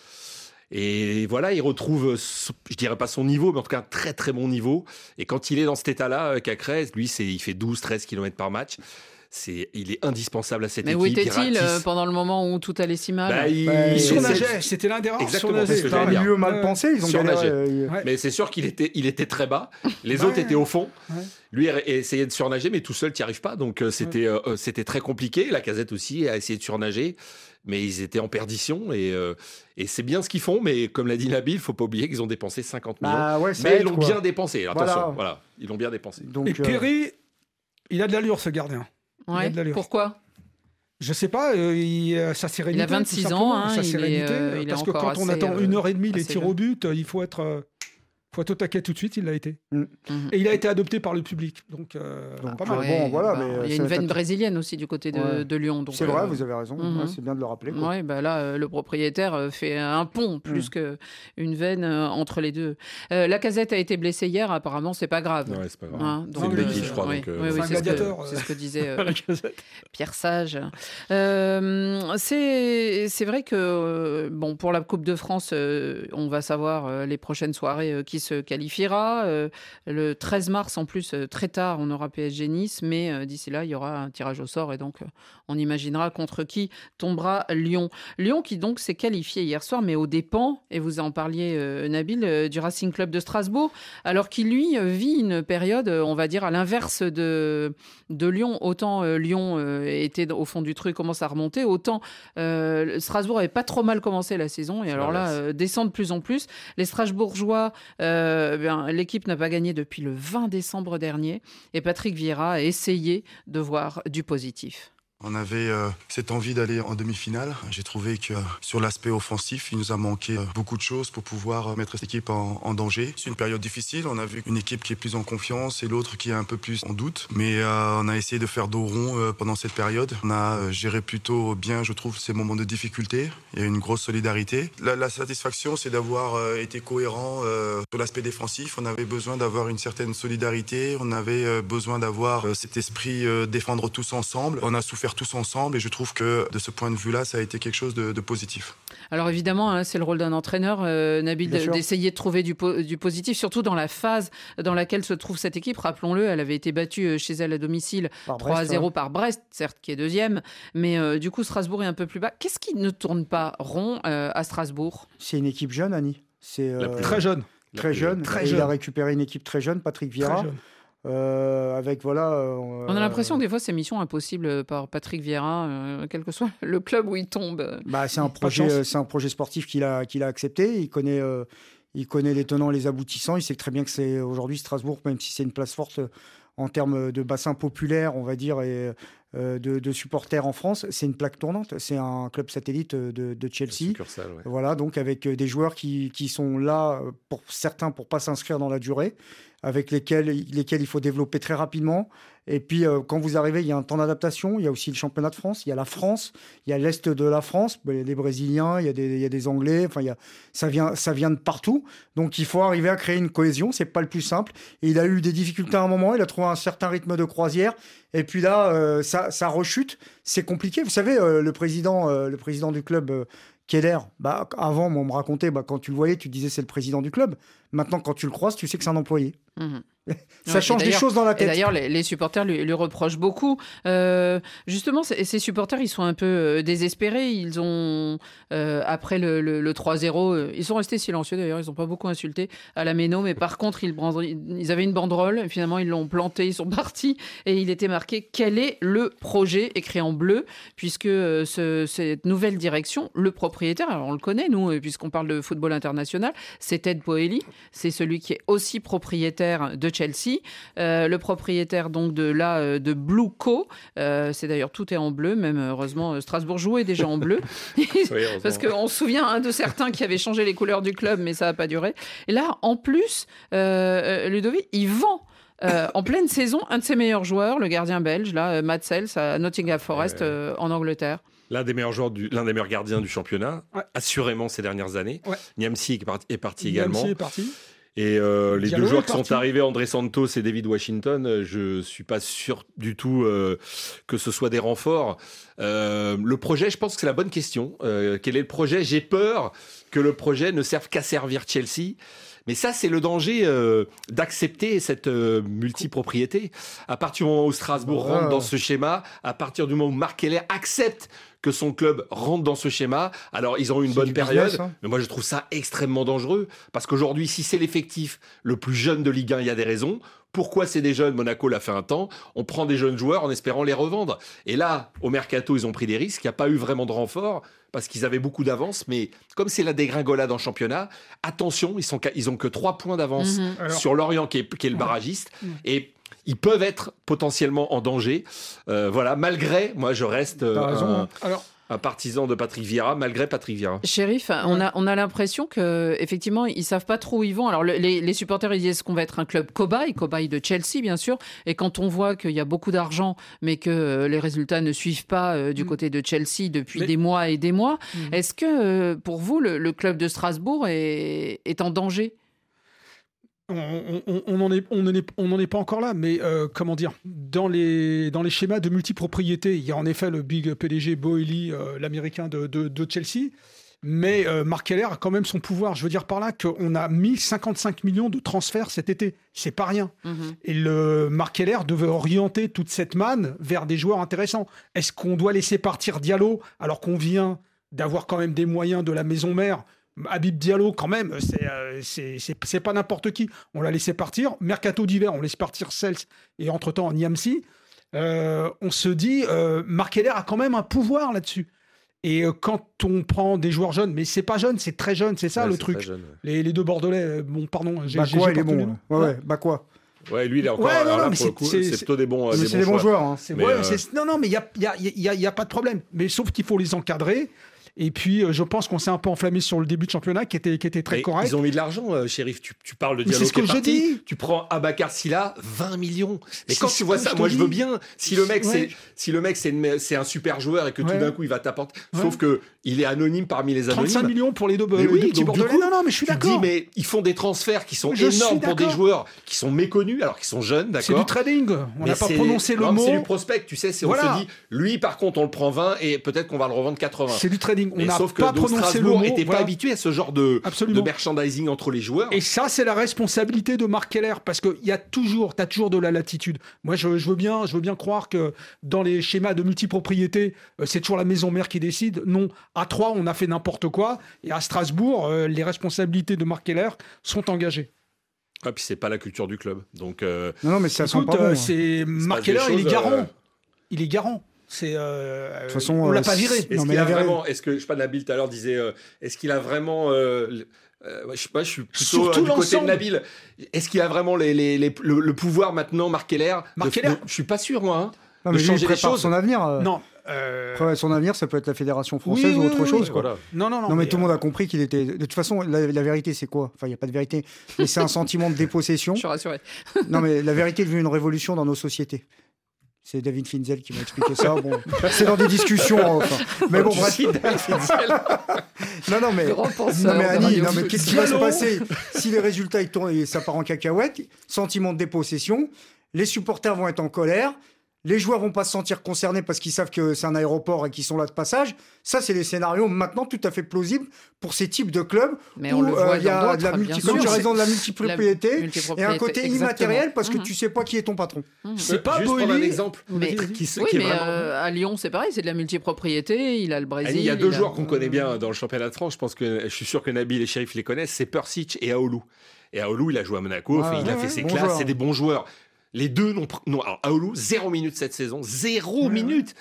Et voilà, il retrouve, je dirais pas son niveau, mais en tout cas un très très bon niveau. Et quand il est dans cet état-là, euh, Cacré, lui, il fait 12-13 km par match. C'est, il est indispensable à cette équipe. Mais où était-il euh, pendant le moment où tout allait si mal bah, Il, bah, surnageait, c'était l'un des rares. Exactement, c'était un milieu mal pensé. Ils ont surnageait. Euh, mais c'est sûr qu'il était, il était très bas. Les autres étaient au fond. Lui essayait de surnager, mais tout seul, tu n'y arrives pas. Donc c'était, c'était très compliqué. La casette aussi a essayé de surnager mais ils étaient en perdition et, euh, et c'est bien ce qu'ils font. Mais comme l'a dit Nabil, il faut pas oublier qu'ils ont dépensé 50 bah millions. mais ils l'ont bien dépensé. Attention, voilà. ils l'ont bien dépensé. Donc, et Perry, il a de l'allure ce gardien. Ouais, Pourquoi? Je sais pas, euh, il, sa sérénité. Il a 26 ans, hein, sa sérénité. Euh, parce que quand on attend une heure et demie les tirs au but, il faut être faut être au taquet tout de suite, il l'a été. Mm. Mhm. Et il a été adopté par le public. Donc, euh, pas mal. bon, voilà, bah, mais il y a une veine brésilienne aussi du côté de, de Lyon. C'est vrai, euh, vous avez raison. Mhm. c'est bien de le rappeler. Oui, bah là, euh, le propriétaire fait un pont plus mm. qu'une veine entre les deux. la casette a été blessée hier. Apparemment, c'est pas grave. Ouais, c'est pas grave. Hein, c'est une béquille, je crois. Oui, oui, oui c'est ce, ce, que disait Pierre Sage. c'est vrai que bon, pour la Coupe de France, on va savoir les prochaines soirées qui se qualifiera. Euh, le 13 mars, en plus, euh, très tard, on aura PSG Nice, mais euh, d'ici là, il y aura un tirage au sort et donc on imaginera contre qui tombera Lyon. Lyon qui donc s'est qualifié hier soir, mais au dépens, et vous en parliez, Nabil, du Racing Club de Strasbourg, alors qu'il, lui, vit une période, on va dire, à l'inverse de, de Lyon. Autant Lyon était au fond du truc, commence à remonter, autant Strasbourg avait pas trop mal commencé la saison, et alors là, descend de plus en plus. Les Strasbourgeois euh, l'équipe n'a pas gagné depuis le 20 décembre dernier et Patrick Vieira a essayé de voir du positif. On avait euh, cette envie d'aller en demi-finale. J'ai trouvé que sur l'aspect offensif, il nous a manqué euh, beaucoup de choses pour pouvoir euh, mettre cette équipe en, danger. C'est une période difficile. On a vu une équipe qui est plus en confiance et l'autre qui est un peu plus en doute. Mais on a essayé de faire dos rond pendant cette période. On a géré plutôt bien, je trouve, ces moments de difficulté. Il y a une grosse solidarité. La, la satisfaction, c'est d'avoir été cohérent sur l'aspect défensif. On avait besoin d'avoir une certaine solidarité. On avait besoin d'avoir cet esprit défendre tous ensemble. On a souffert tous ensemble et je trouve que de ce point de vue-là, ça a été quelque chose de, positif. Alors évidemment, hein, c'est le rôle d'un entraîneur, euh, Nabil, d'essayer de trouver du, du, positif, surtout dans la phase dans laquelle se trouve cette équipe. Rappelons-le, elle avait été battue euh, chez elle à domicile 3 0 par Brest, certes qui est deuxième, mais euh, du coup Strasbourg est un peu plus bas. Qu'est-ce qui ne tourne pas rond à Strasbourg? C'est une équipe jeune, Annie. C'est très jeune. Très jeune. Très jeune. Il a récupéré une équipe très jeune, Patrick Vieira. Euh, avec voilà. Euh, on a l'impression que des fois c'est mission impossible par Patrick Vieira, euh, quel que soit le club où il tombe. Bah, c'est un projet, c'est un projet sportif qu'il a qu'il a accepté. Il connaît, il connaît les tenants, les aboutissants. Il sait très bien que c'est aujourd'hui Strasbourg, même si c'est une place forte en termes de bassin populaire, on va dire, et de, supporters en France, c'est une plaque tournante. C'est un club satellite de, Chelsea. Voilà, donc avec des joueurs qui, qui, sont là pour certains pour pas s'inscrire dans la durée avec lesquels, lesquels il faut développer très rapidement. Et puis, euh, quand vous arrivez, il y a un temps d'adaptation. Il y a aussi le championnat de France. Il y a la France. Il y a l'Est de la France. Il y a des Brésiliens, il y a des, il y a des Anglais. Enfin, il y a, ça, vient, ça vient de partout. Donc, il faut arriver à créer une cohésion. C'est pas le plus simple. Et il a eu des difficultés à un moment. Il a trouvé un certain rythme de croisière. Et puis là, euh, ça, rechute. C'est compliqué. Vous savez, euh, le, président, le président du club, Keller, bah, avant, on me racontait, bah, quand tu le voyais, tu disais c'est le président du club. Maintenant, quand tu le croises, tu sais que c'est un employé. Mmh. Ça change des choses dans la tête. D'ailleurs, les, supporters lui, reprochent beaucoup. Euh, justement, ces supporters, ils sont un peu euh, désespérés. Ils ont, euh, après le, 3-0, ils sont restés silencieux d'ailleurs. Ils n'ont pas beaucoup insulté à la Méno, mais par contre, ils, ils avaient une banderole. finalement, ils l'ont plantée, ils sont partis et il était marqué quel est le projet? écrit en bleu, puisque cette nouvelle direction, le propriétaire, alors on le connaît nous, puisqu'on parle de football international, c'est Ted Poelli. C'est celui qui est aussi propriétaire de Chelsea. Euh, le propriétaire donc de là euh, de Blue Co. Euh, c'est d'ailleurs tout est en bleu, même heureusement Strasbourg jouait déjà en bleu, parce qu'on se souvient un de certains qui avait changé les couleurs du club, mais ça n'a pas duré. Et là, en plus, Ludovic, il vend. en pleine saison, un de ses meilleurs joueurs, le gardien belge, là, Matt Sells, à Nottingham Forest, en Angleterre. L'un des meilleurs joueurs, l'un des meilleurs gardiens du championnat, assurément ces dernières années. Ouais. Niamsi est parti, est parti également. Est parti. Et euh, les deux joueurs qui sont arrivés, André Santos et David Washington, euh, je suis pas sûr du tout euh, que ce soit des renforts. le projet, je pense que c'est la bonne question. quel est le projet? J'ai peur que le projet ne serve qu'à servir Chelsea. Mais ça, c'est le danger d'accepter cette multipropriété. À partir du moment où Strasbourg rentre dans ce schéma, à partir du moment où Marc Keller accepte que son club rentre dans ce schéma. Alors, ils ont eu une bonne période, hein. mais moi, je trouve ça extrêmement dangereux. Parce qu'aujourd'hui, si c'est l'effectif le plus jeune de Ligue 1, il y a des raisons. Pourquoi c'est des jeunes? Monaco l'a fait un temps. On prend des jeunes joueurs en espérant les revendre. Et là, au mercato, ils ont pris des risques. Il n'y a pas eu vraiment de renfort parce qu'ils avaient beaucoup d'avance. Mais comme c'est la dégringolade en championnat, attention, ils, sont, ils ont que trois points d'avance mhm. sur Lorient qui est, le barragiste. Et ils peuvent être potentiellement en danger. Euh, voilà, malgré, moi je reste euh, un, Alors, un, partisan de Patrick Vieira, malgré Patrick Vieira. Shérif, on a, on a l'impression que effectivement ils savent pas trop où ils vont. Alors les, supporters ils disent qu'on va être un club cobaye, cobaye de Chelsea bien sûr. Et quand on voit qu'il y a beaucoup d'argent, mais que euh, les résultats ne suivent pas du mm. côté de Chelsea depuis des mois et des mois, mm. est-ce que pour vous le, club de Strasbourg est, est en danger? On n'en est, on est, pas encore là, mais euh, comment dire, dans les, dans les schémas de multipropriété, il y a en effet le big PDG Boehly, euh, l'américain de, Chelsea, mais euh, Mark Keller a quand même son pouvoir. Je veux dire par là qu'on a mis 55 millions de transferts cet été, c'est pas rien. Mm-hmm. Et le Mark Keller devait orienter toute cette manne vers des joueurs intéressants. Est-ce qu'on doit laisser partir Diallo alors qu'on vient d'avoir quand même des moyens de la maison mère Habib Diallo, quand même, euh, c'est pas n'importe qui. On l'a laissé partir. Mercato d'hiver, on laisse partir Cels et entre-temps Niamsi. Euh, on se dit, euh, Marc Heller a quand même un pouvoir là-dessus. Et euh, quand on prend des joueurs jeunes, mais c'est pas jeune, c'est très jeune, c'est ça le truc. les, deux Bordelais, bon, pardon, j'ai quoi il est bon. Ouais, ouais, bah quoi Ouais, lui, il est encore c'est plutôt des bons, des, des bons joueurs. Hein. non, non, mais il n'y a, y a, y a, pas de problème. Mais sauf qu'il faut les encadrer. Et puis, euh, je pense qu'on s'est un peu enflammé sur le début de championnat qui était, qui était très correct. Ils ont mis de l'argent, euh, shérif. Tu, tu, parles de Diallo. C'est ce que je dis. Tu prends Abakar Silla, 20 millions. Et quand tu vois ça, moi, je veux bien. Si le mec, c'est, si le mec, c'est, un super joueur et que tout d'un coup, il va t'apporter. Sauf que il est anonyme parmi les anonymes. 35 millions pour les deux, mais oui, Bordelais. non, non, mais je suis d'accord. mais ils font des transferts qui sont énormes pour des joueurs qui sont méconnus, alors qu'ils sont jeunes, d'accord. C'est du trading. On n'a pas prononcé le mot. C'est du prospect, tu sais. On se dit, lui, par contre, on le prend 20 et peut-être qu'on va le revendre 80. C'est du trading. On n'a pas Strasbourg n'était pas habitué à ce genre de, de, merchandising entre les joueurs. Et ça, c'est la responsabilité de Marc Keller parce qu'il y a toujours, tu as toujours de la latitude. Moi, je, veux bien, je veux bien croire que dans les schémas de multipropriété, euh, c'est toujours la maison mère qui décide. Non, à Troyes, on a fait n'importe quoi. Et à Strasbourg, euh, les responsabilités de Marc Keller sont engagées. Ah, puis c'est pas la culture du club. Donc, euh, non, mais ça Écoute, hein. c'est Marc Keller, il est garant. Il est garant. C'est euh, de toute façon, on l'a euh, pas viré. Est-ce qu'il a vraiment Est-ce que je sais pas Nabil tout à l'heure disait euh, Est-ce qu'il a vraiment je sais pas, je suis plutôt du côté de Nabil. Est-ce qu'il a vraiment les, les, le, pouvoir maintenant, Marc Keller Marc Keller Je suis pas sûr, moi. Hein, non, mais de changer les choses. son avenir. Non. Après, son avenir, ça peut être la fédération française ou autre chose. Quoi. Non, non, non. Non, mais, tout le monde a compris qu'il était. De toute façon, la, vérité, c'est quoi? Enfin, il n'y a pas de vérité. Mais c'est un sentiment de dépossession. Je suis rassuré. non, mais la vérité est devenue une révolution dans nos sociétés. C'est David Finzel qui m'a expliqué ça. Bon, c'est dans des discussions. Enfin. Mais bon, bref. non, non, mais, non, mais Annie, non, mais qu'est-ce qui va se passer si les résultats ils tournent et ça part en cacahuète? Sentiment de dépossession. Les supporters vont être en colère. Les joueurs vont pas se sentir concernés parce qu'ils savent que c'est un aéroport et qu'ils sont là de passage. Ça, c'est les scénarios maintenant tout à fait plausibles pour ces types de clubs Mais où euh, il y a de la, multi de la multipropriété et un côté immatériel parce que mhm. tu sais pas qui est ton patron. Mhm. C'est pas Juste un exemple. Mais, qui, oui, mais euh, à Lyon, c'est pareil, c'est de la multipropriété. Il a le Brésil. Il y a deux joueurs qu'on connaît bien dans le championnat de France. Je pense que je suis sûr que Nabil et Sheriff les connaissent. C'est Persic et Aoulou. Et Aoulou, il a joué à Monaco, il a fait ses classes, c'est des bons joueurs. Les deux n'ont. Non, alors Aoulou, zéro minute cette saison. Zéro minute.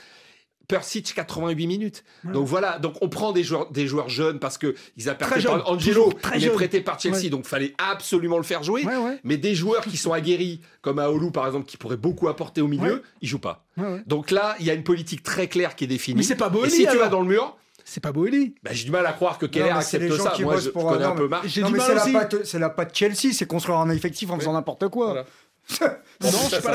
Persic 88 minutes. Donc voilà, donc on prend des joueurs, des joueurs jeunes parce que ils a prêté par Angelo, il est prêté par Chelsea, donc fallait absolument le faire jouer. Mais des joueurs qui sont aguerris, comme Aoulou par exemple, qui pourraient beaucoup apporter au milieu, ils jouent pas. Donc là, il y a une politique très claire qui est définie. Mais c'est pas beau. Et si tu vas dans le mur, c'est pas Boeli. Bah, j'ai du mal à croire que Keller accepte ça. Moi, je, connais un peu Marc. J'ai du mal C'est la patte Chelsea, c'est construire un effectif en faisant n'importe quoi.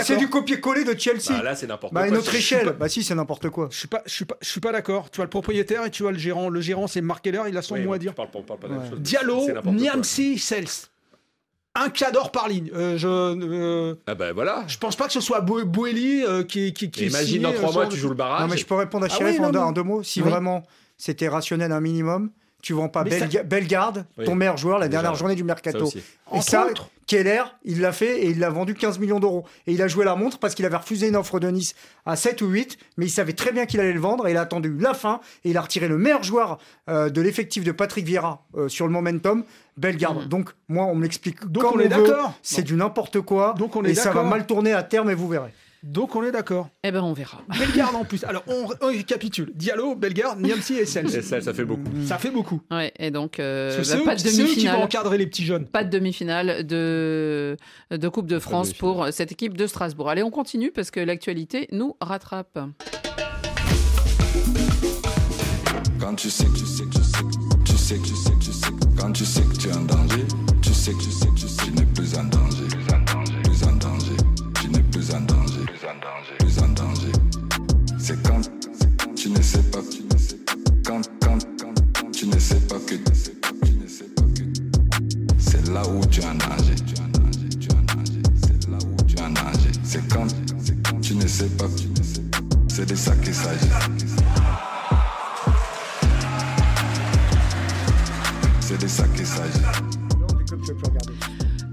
C'est du copier-coller de Chelsea. Bah, là, c'est n'importe bah, quoi. À une autre échelle. Bah si, c'est n'importe quoi. Je suis pas, je suis pas, je suis pas d'accord. Tu vois le propriétaire et tu vois le gérant. Le gérant, c'est Mark Keller. Il a son mot à dire. Parle, parle pas de Diallo, Niamsi, Sels. un cadre par ligne. Euh, je, euh, ah ben voilà. Je pense pas que ce soit Boeli euh, qui, qui, qui Imagine dans trois mois, tu joues le barrage. Non, mais je peux répondre à Chérif ah en, deux mots. Si vraiment c'était rationnel un minimum, tu vends pas Bellegarde, ton meilleur joueur, la dernière journée du mercato. Et ça, Keller, il l'a fait et il l'a vendu 15 millions d'euros. Et il a joué la montre parce qu'il avait refusé une offre de Nice à 7 ou 8, mais il savait très bien qu'il allait le vendre et il a attendu la fin et il a retiré le meilleur joueur euh, de l'effectif de Patrick Vieira euh, sur le momentum, Bellegarde. Mm. Donc, moi, on m'explique Donc on, est d'accord. C'est du n'importe quoi. Donc on est et ça va mal tourner à terme et vous verrez. Donc on est d'accord. Eh ben on verra. Bellegarde en plus. Alors on, récapitule. Diallo, Bellegarde, Niamsi et Sels. Et ça fait beaucoup. Ça fait beaucoup. Ouais, et donc euh, bah, pas de demi-finale. qui vont encadrer les petits jeunes. Pas de demi-finale de, de Coupe de France pour cette équipe de Strasbourg. Allez, on continue parce que l'actualité nous rattrape. Quand tu sais que tu sais que tu sais que tu sais que tu sais que tu sais quand tu sais que tu es en danger, tu sais que tu sais que tu sais tu n'es plus en danger, plus en danger, plus en danger, tu n'es plus en danger c'est de ça qu'il s'agit. C'est de ça qu'il s'agit.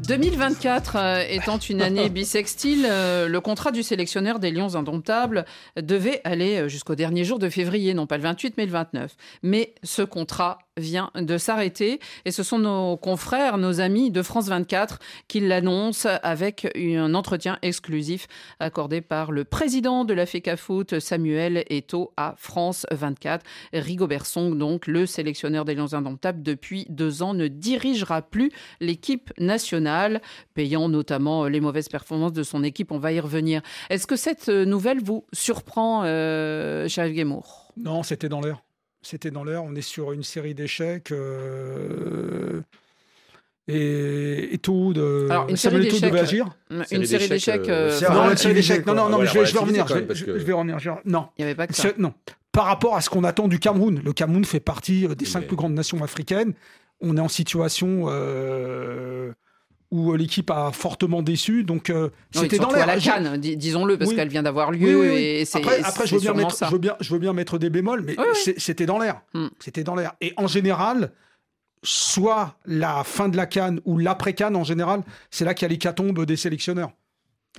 2024 euh, étant une année bisextile, euh, le contrat du sélectionneur des Lions indomptables devait aller euh, jusqu'au dernier jour de février, non pas le 28 mais le 29. Mais ce contrat vient de s'arrêter et ce sont nos confrères, nos amis de France 24 qui l'annoncent avec un entretien exclusif accordé par le président de la FECA Foot, Samuel Eto, à France 24. Rigobert Song, donc le sélectionneur des Lions Indomptables depuis deux ans, ne dirigera plus l'équipe nationale, payant notamment les mauvaises performances de son équipe. On va y revenir. Est-ce que cette nouvelle vous surprend, euh, Charles Non, c'était dans l'air c'était dans l'air. On est sur une série d'échecs. Euh, et, tout de Alors, une série d'échecs. agir. Une série d'échecs. Euh, non, une série d'échecs. Non, non, non, mais je, vais revenir. Je, vais revenir. non. Il n'y avait pas que ça. Non. Par rapport à ce qu'on attend du Cameroun, le Cameroun fait partie euh, des cinq plus grandes nations africaines. On est en situation où l'équipe a fortement déçu. Donc c'était dans l'air. la Cannes, disons-le, parce qu'elle vient d'avoir lieu. Et après, après je, veux bien mettre, je, veux bien, je veux bien mettre des bémols, mais c'était dans l'air. Hmm. C'était dans l'air. Et en général, soit la fin de la Cannes ou l'après-Cannes, en général, c'est là qu'il y a l'hécatombe des sélectionneurs.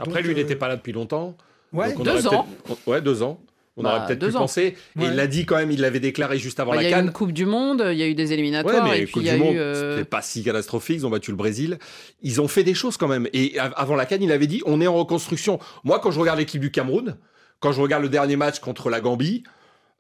Après, lui, il n'était pas là depuis longtemps. Ouais, deux ans. Ouais, deux ans. On aurait bah, peut-être pu penser. Et il l'a dit quand même, il l'avait déclaré juste avant bah, la Cannes. Il y a eu une Coupe du Monde, il y a eu des éliminatoires. mais et puis il y a eu. Euh, c'était pas si catastrophique, ils ont battu le Brésil. Ils ont fait des choses quand même. Et avant la Cannes, il avait dit on est en reconstruction. Moi, quand je regarde l'équipe du Cameroun, quand je regarde le dernier match contre la Gambie,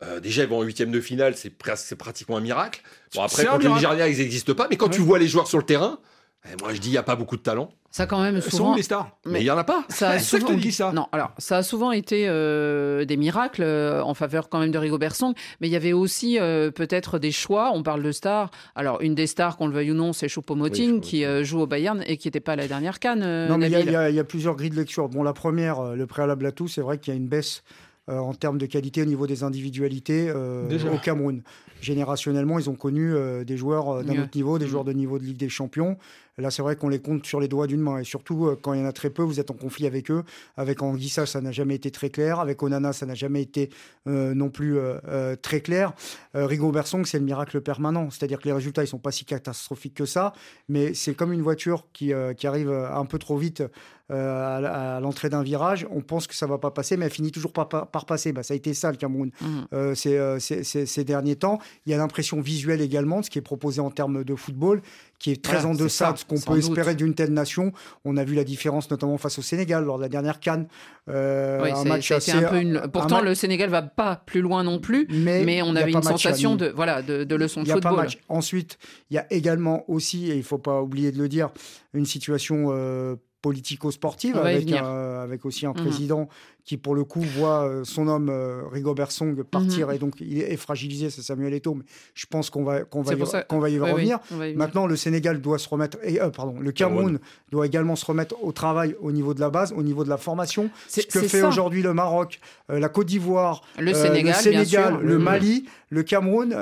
euh, déjà, ils vont en huitième de finale, c'est pratiquement un miracle. Bon, après, contre le Nigeria, ils n'existent pas. Mais quand tu vois les joueurs sur le terrain, eh, moi, je dis, il n'y a pas beaucoup de talent. Ça, quand même, souvent. les stars Mais il n'y en a pas. Ça a souvent... dit ça. Non, alors, ça a souvent été euh, des miracles euh, en faveur quand même de Rigo Bersong. Mais il y avait aussi euh, peut-être des choix. On parle de stars. Alors, une des stars, qu'on le veuille ou non, c'est Choupo-Moting, qui joue au Bayern et qui n'était pas à la dernière canne. non, mais il y, y, a plusieurs grilles de lecture. Bon, la première, le préalable à tout, c'est vrai qu'il y a une baisse. en termes de qualité au niveau des individualités au Cameroun. Générationnellement, ils ont connu des joueurs d'un autre niveau, des mm. joueurs de niveau de Ligue des Champions. Là, c'est vrai qu'on les compte sur les doigts d'une main. Et surtout, euh, quand il y en a très peu, vous êtes en conflit avec eux. Avec Anguissa, ça n'a jamais été très clair. Avec Onana, ça n'a jamais été euh, non plus euh, très clair. Rigo Bersong, c'est le miracle permanent. C'est-à-dire que les résultats, ils sont pas si catastrophiques que ça. Mais c'est comme une voiture qui arrive un peu trop vite à, l'entrée d'un virage. On pense que ça va pas passer, mais elle finit toujours par, par, passer. Bah, ça a été ça, le Cameroun, mmh. ces, derniers temps. Il y a l'impression visuelle également de ce qui est proposé en termes de football, qui est très en deçà de ce qu'on peut espérer d'une telle nation. On a vu la différence notamment face au Sénégal lors de la dernière Cannes. Euh, un match assez, un peu une... Pourtant, le Sénégal va pas plus loin non plus, mais, on avait une sensation de, voilà, de, de leçon de football. Ensuite, il y a également aussi, et il faut pas oublier de le dire, une situation euh, politico-sportive avec, avec aussi un mhm. président qui pour le coup voit euh, son homme euh, Rigobert Song partir mhm. et donc il est fragilisé, c'est Samuel Eto'o, mais je pense qu'on va, qu'on va, y, qu'on va y revenir. Maintenant, le Sénégal doit se remettre, et, euh, pardon, le Cameroun doit également se remettre au travail au niveau de la base, au niveau de la formation. Ce que fait aujourd'hui le Maroc, la Côte d'Ivoire, le Sénégal, le, Mali, le Cameroun,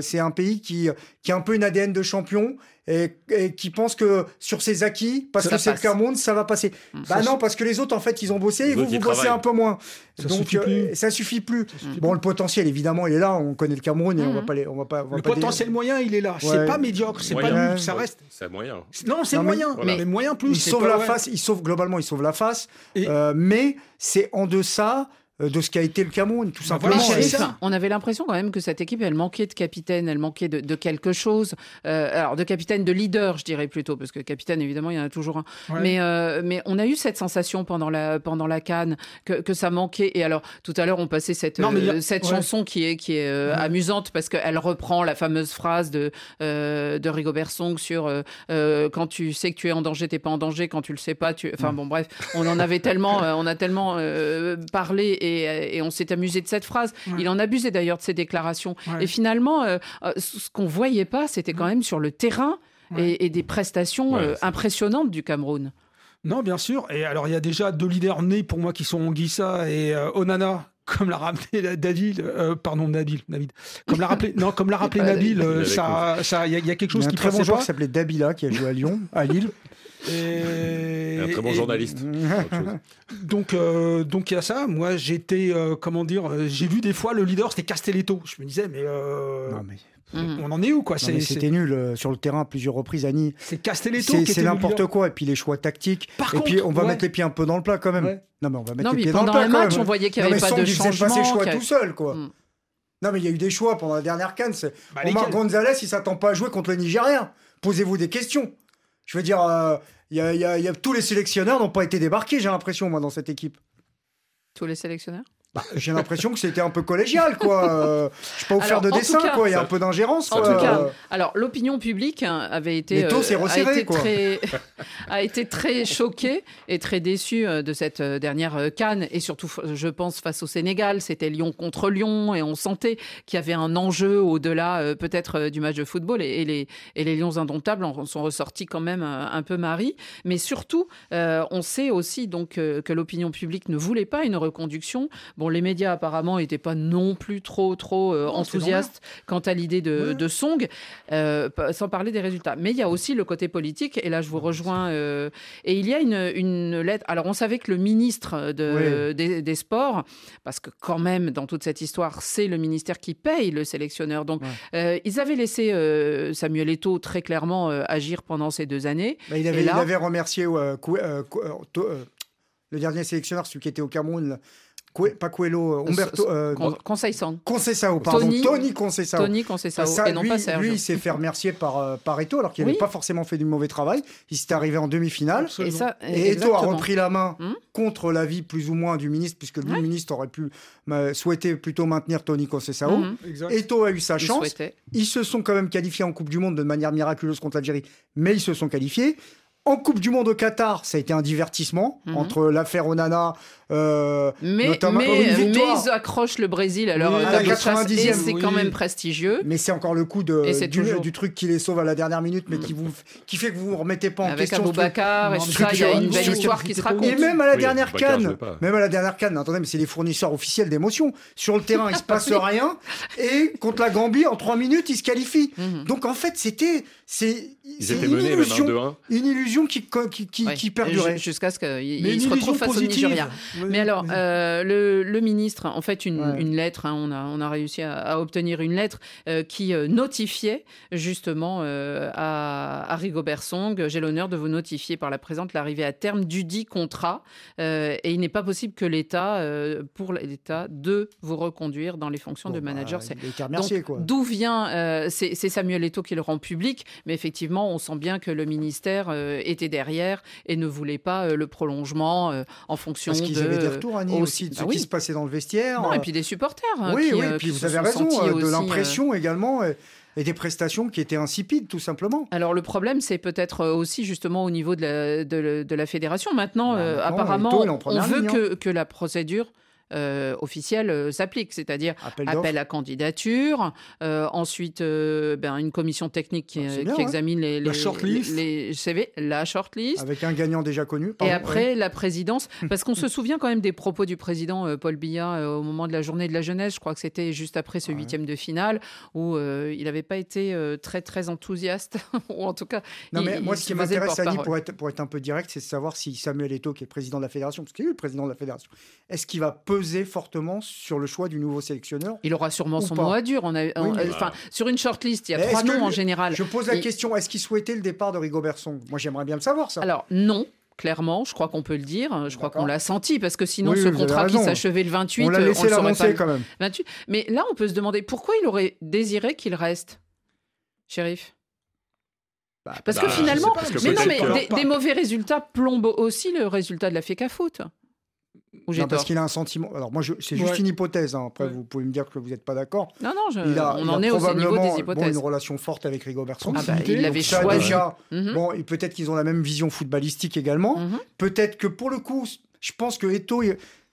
c'est un pays qui, qui a un peu une ADN de champion et, qui pense que sur ses acquis, parce que c'est le Cameroun, ça va passer. Mm. Bah non, parce que les autres, en fait, ils ont bossé, et vous, vous bossez un peu moins. Ça Donc, suffit euh, ça suffit plus. bon, le potentiel, évidemment, il est là. On connaît le Cameroun et on va mm. pas les, on va pas. le potentiel moyen, il est là. C'est pas médiocre, c'est pas nul, ça reste. C'est moyen. Non, c'est moyen. Mais, moyen plus. Il sauve la face. Il sauve globalement, il sauve la face. Euh, mais c'est en deçà euh, de ce qu'a été le Cameroun, tout simplement. on avait l'impression quand même que cette équipe, elle manquait de capitaine, elle manquait de, quelque chose. Euh, alors, de capitaine, de leader, je dirais plutôt, parce que capitaine, évidemment, il y en a toujours un. Mais, euh, mais on a eu cette sensation pendant la, pendant la canne que, que ça manquait. Et alors, tout à l'heure, on passait cette, cette chanson qui est, qui est amusante parce qu'elle reprend la fameuse phrase de, de Rigobert Song sur quand tu sais que tu es en danger, t'es pas en danger, quand tu le sais pas, tu. Enfin, bon, bref, on en avait tellement, on a tellement parlé. Et et, on s'est amusé de cette phrase. Il en abusait d'ailleurs de ses déclarations. Et finalement, euh, euh, ce qu'on voyait pas, c'était quand même sur le terrain et, des prestations euh, impressionnantes du Cameroun. Non, bien sûr. Et alors, il y a déjà deux leaders nés pour moi qui sont Anguissa et Onana comme l'a rappelé David, pardon Nabil, David, comme l'a rappelé, non, comme l'a rappelé Nabil, ça, ça, il y, a quelque chose qui Il y a un très bon joueur qui s'appelait Dabila qui a joué à Lyon, à Lille. Et, un très bon journaliste. donc, euh, donc il y a ça. Moi, j'étais, euh, comment dire, euh, j'ai vu des fois le leader, c'était Castelletto. Je me disais, mais, on en est où quoi? C'était nul sur le terrain à plusieurs reprises, Annie. C'est Castelletto. C'est n'importe quoi. Et puis les choix tactiques. et puis on va mettre les pieds un peu dans le plat quand même. Non mais on va mettre les pieds dans le plat. Pendant le match, on voyait qu'il n'y avait pas de changement. pas ses choix tout seul quoi. Mm. Non, mais il y a eu des choix pendant la dernière canne. Bah, Omar Gonzalez, il s'attend pas à jouer contre le Nigérien. Posez-vous des questions. Je veux dire, euh, y, a, tous les sélectionneurs n'ont pas été débarqués, j'ai l'impression, moi, dans cette équipe. Tous les sélectionneurs? Bah, j'ai l'impression que c'était un peu collégial, quoi. Euh, je peux pas vous faire de dessin, quoi. Il y a un peu d'ingérence. En tout cas, alors l'opinion publique hein, avait été, euh, a, été très, a été très choquée et très déçue euh, de cette dernière canne et surtout, je pense, face au Sénégal. C'était Lyon contre Lyon et on sentait qu'il y avait un enjeu au-delà peut-être du match de football et, les, et les Lions indomptables en sont ressortis quand même un peu maris. Mais surtout, on sait aussi donc que l'opinion publique ne voulait pas une reconduction. Bon, les médias apparemment n'étaient pas non plus trop trop euh, enthousiastes quant à l'idée de, Song, euh, sans parler des résultats. Mais il y a aussi le côté politique, et là je vous rejoins. Euh, et il y a une, lettre. Alors on savait que le ministre des, Sports, parce que quand même dans toute cette histoire, c'est le ministère qui paye le sélectionneur. Donc ils avaient laissé Samuel Eto'o très clairement agir pendant ces deux années. Bah, il, avait, il, avait, remercié le dernier sélectionneur, celui qui était au Cameroun pas Coelho, euh, Umberto. Euh, Conseil Conceição, pardon. Tony, Tony Conceição. Tony Conceição, et non pas Serge. Lui, il s'est fait remercier par, euh, par Eto, alors qu'il n'avait pas forcément fait du mauvais travail. Il s'est arrivé en demi-finale. Et, ça, et Eto a repris la main hmm contre l'avis plus ou moins du ministre, puisque le ministre aurait pu souhaiter plutôt maintenir Tony Conceição. Hmm Eto a eu sa chance. Ils se sont quand même qualifiés en Coupe du Monde de manière miraculeuse contre l'Algérie, mais ils se sont qualifiés. En Coupe du Monde au Qatar, ça a été un divertissement mhm. entre l'affaire Onana, euh, mais, notamment mais, mais, ils accrochent le Brésil alors la 90e, c'est quand même prestigieux. Mais c'est encore le coup de, du, truc qui les sauve à la dernière minute, mais qui, vous, qui fait que vous ne vous remettez pas en question. Avec Aboubacar, et ça, il y a une belle histoire qui se raconte. Et même à la dernière canne, même à la dernière canne, attendez, mais c'est les fournisseurs officiels d'émotion. Sur le terrain, il se passe rien, et contre la Gambie, en trois minutes, ils se qualifient. Mhm. Donc en fait, c'était c'est une illusion, une illusion qui, qui, qui, qui perdurait. Jusqu'à ce qu'il se retrouve face au Nigeria. Mais alors, euh, le, le, ministre, en fait, une, une lettre, hein, on, a, on a réussi à, à obtenir une lettre euh, qui euh, notifiait justement à, à Rigobert Song J'ai l'honneur de vous notifier par la présente l'arrivée à terme du dit contrat. et il n'est pas possible que l'État, pour l'État, de vous reconduire dans les fonctions de manager. Bah, D'où vient, c'est Samuel Eto'o qui le rend public, mais effectivement, on sent bien que le ministère était derrière et ne voulait pas le prolongement en fonction Parce avaient des retours, Annie, aussi, de ce bah qui se passait dans le vestiaire. et puis des supporters. Hein, oui, oui, puis vous avez raison, de l'impression également et des prestations qui étaient insipides, tout simplement. Alors le problème, c'est peut-être aussi justement au niveau de la, de, la fédération. Maintenant, bah, apparemment, on veut que, hein. que, la procédure euh, officielle s'applique, c'est-à-dire appel, à candidature, ensuite ben, une commission technique qui, ah, examine les, la shortlist. les CV, la shortlist. Avec un gagnant déjà connu. et après, la présidence, parce qu'on se souvient quand même des propos du président Paul Biya au moment de la journée de la jeunesse, je crois que c'était juste après ce huitième de finale, où il n'avait pas été très très enthousiaste, ou en tout cas... Non, mais moi, ce qui m'intéresse, Annie, pour être, pour être un peu direct, c'est de savoir si Samuel Eto'o, qui est président de la fédération, parce qu'il est le président de la fédération, est-ce qu'il va peser fortement sur le choix du nouveau sélectionneur Il aura sûrement son mot à dire. On a, enfin, Sur une shortlist, il y a trois noms en général. Je pose la question est-ce qu'il souhaitait le départ de Rigobertson Moi, j'aimerais bien le savoir, ça. Alors, non clairement, je crois qu'on peut le dire. Je crois qu'on l'a senti parce que sinon, ce contrat qui s'achevait le 28, on l'a laissé l'annoncer quand même. 28. Mais là, on peut se demander pourquoi il aurait désiré qu'il reste, shérif? Bah, parce que bah, finalement, mais non, mais des, mauvais résultats plombent aussi le résultat de la FECA Foot. Non, parce qu'il a un sentiment. Alors moi, c'est juste une hypothèse. Hein. Après, vous pouvez me dire que vous n'êtes pas d'accord. Non, non, je... il a, on en est au niveau des hypothèses. Bon, une relation forte avec Rigobertson. Ah bah, il l'avait choisi. Déjà, mhm. Bon, et peut-être qu'ils ont la même vision footballistique également. Mhm. Peut-être que pour le coup, je pense que Eto,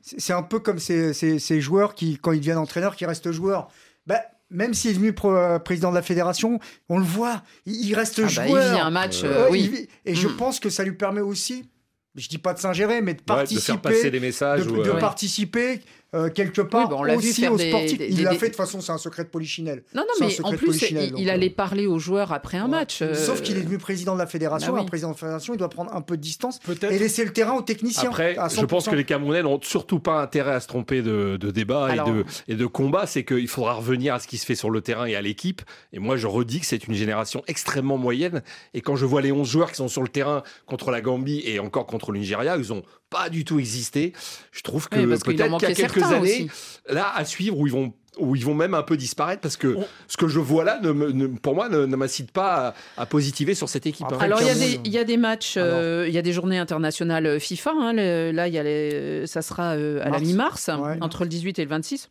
c'est un peu comme ces, ces, ces, joueurs qui, quand ils deviennent entraîneurs, qui restent joueurs. Ben, même s'il est devenu euh, président de la fédération, on le voit, il, reste ah joueur. Bah, il vit un match, euh, oui. et je mm. pense que ça lui permet aussi, je dis pas de s'ingérer, mais de participer, de, faire passer des messages, de, de participer euh, quelque part on aussi aux sportifs. il l'a fait de toute façon, c'est un secret de polichinelle. Non, non, mais en plus, il, allait parler aux joueurs après un match. Sauf qu'il est devenu président de la fédération. Bah un président de la fédération, il doit prendre un peu de distance et laisser le terrain aux techniciens. Après, je pense que les Camerounais n'ont surtout pas intérêt à se tromper de, débat et, de, et de combat. C'est qu'il faudra revenir à ce qui se fait sur le terrain et à l'équipe. Et moi, je redis que c'est une génération extrêmement moyenne. Et quand je vois les 11 joueurs qui sont sur le terrain contre la Gambie et encore contre le Nigeria, ils ont pas du tout existé. Je trouve que peut-être qu'il y a quelques années, là, à suivre, où ils vont où ils vont même un peu disparaître parce que ce que je vois là, ne, pour moi, ne, m'incite pas à, positiver sur cette équipe. Hein. Alors, il y, a des, il y, a des matchs, euh, il y a des journées internationales FIFA. Hein, là, il y a les, ça sera euh, à la mi-mars, entre le 18 et le 26.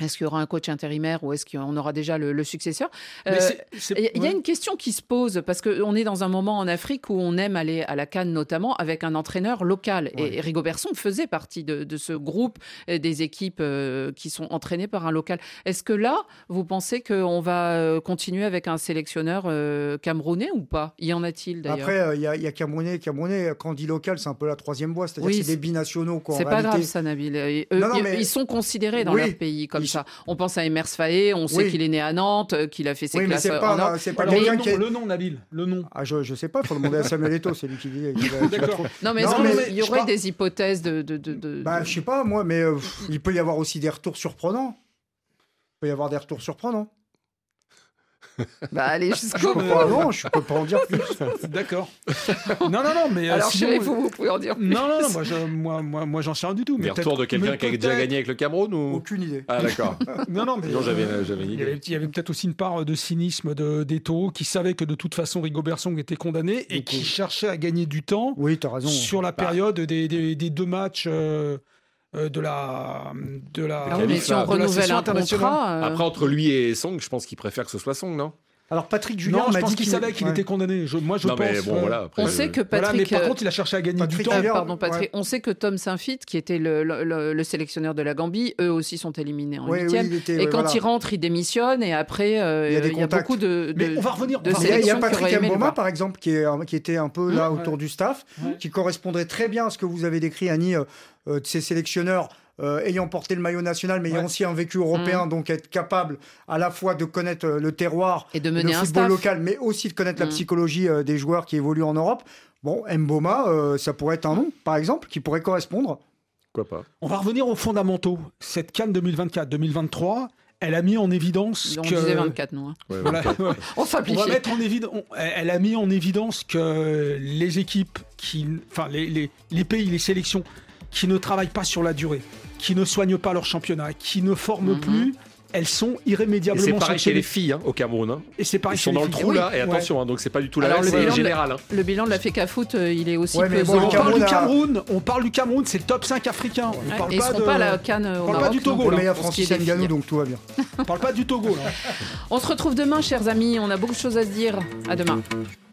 Est-ce qu'il y aura un coach intérimaire ou est-ce qu'on aura déjà le, successeur Il euh, y a une question qui se pose parce qu'on est dans un moment en Afrique où on aime aller à la Cannes notamment avec un entraîneur local. Et Rigobertson faisait partie de, ce groupe euh, des équipes euh, qui sont entraînées par un local. Est-ce que là, vous pensez qu'on va continuer avec un sélectionneur camerounais ou pas? Y en a-t-il d'ailleurs? Après, il y, a Camerounais. Camerounais, quand on dit local, c'est un peu la troisième voie. C'est-à-dire c'est des binationaux. C'est pas grave ça, Nabil. Ils sont considérés dans leur pays comme on pense à Emers Faé, on sait qu'il est né à Nantes, euh, qu'il a fait ses oui, classes mais pas, en C'est pas le, nom, qui le nom, Nabil, le nom. Ah, je, je sais pas, il faut demander à Samuel Eto'o, c'est lui qui dit. D'accord. Non, mais, il y aurait des hypothèses de. de, de, bah, je sais pas, moi, mais euh, il peut y avoir aussi des retours surprenants. Il peut y avoir des retours surprenants. Bah allez jusqu'au bout. Non, je peux pas en dire plus. D'accord. Non, non, non, mais. Euh, Alors, sinon, vous, vous, pouvez en dire plus. Non, non, non, moi, je, moi, moi, moi j'en sais rien du tout. Mais retour de quelqu'un qui a déjà gagné avec le Cameroun ou Aucune idée. Ah, d'accord. non, non, mais. Non, j'avais, j'avais une idée. Il y avait, peut-être aussi une part de cynisme de, d'Eto qui savait que de toute façon Rigo Bersong était condamné et qui cherchait à gagner du temps. Oui, as raison. Sur la bah. période des, des, des, deux matchs. Euh, euh, de la de la, ah mais si on renouvelle un contrat, après entre lui et Song je pense qu'il préfère que ce soit Song non? Alors Patrick Julien m'a dit qu'il savait qu'il était condamné. moi je pense. bon, voilà, on sait que Patrick. mais par contre il a cherché à gagner du temps. pardon Patrick. On sait que Tom Saint-Fit, qui était le, sélectionneur de la Gambie, eux aussi sont éliminés en huitième. et quand il rentre, il démissionne et après euh, il y a, beaucoup de. Mais on va revenir. il y a Patrick Mboma par exemple qui, est, qui était un peu là autour du staff, qui correspondrait très bien à ce que vous avez décrit Annie euh, euh, de ces sélectionneurs euh, ayant porté le maillot national, mais ayant aussi un vécu européen, mm. donc être capable à la fois de connaître euh, le terroir, et de mener le football local, mais aussi de connaître la mm. psychologie euh, des joueurs qui évoluent en Europe. Bon, Mboma, ça pourrait être un nom, par exemple, qui pourrait correspondre. Quoi pas On va revenir aux fondamentaux. Cette Cannes 2024-2023, elle a mis en évidence on que. disait 24, non hein. on va mettre en évidence. Elle a mis en évidence que les équipes qui, enfin les, les, les, pays, les sélections qui ne travaillent pas sur la durée, qui ne soignent pas leur championnat, qui ne forment mhm. plus, elles sont irrémédiablement C'est pareil chez les filles hein, au Cameroun. Hein. Et c'est pareil Ils sont dans le trou là, et attention, hein, donc c'est pas du tout la même, c'est général. Le bilan de la FECA Foot, euh, il est aussi ouais, on, parle du Cameroun, on parle du Cameroun, c'est le top 5 africain. On parle et pas de... pas la canne au on parle pas du Togo. Le meilleur Francis Ngannou, donc tout va bien. on parle pas du Togo là. On se retrouve demain, chers amis. On a beaucoup de choses à se dire. À demain.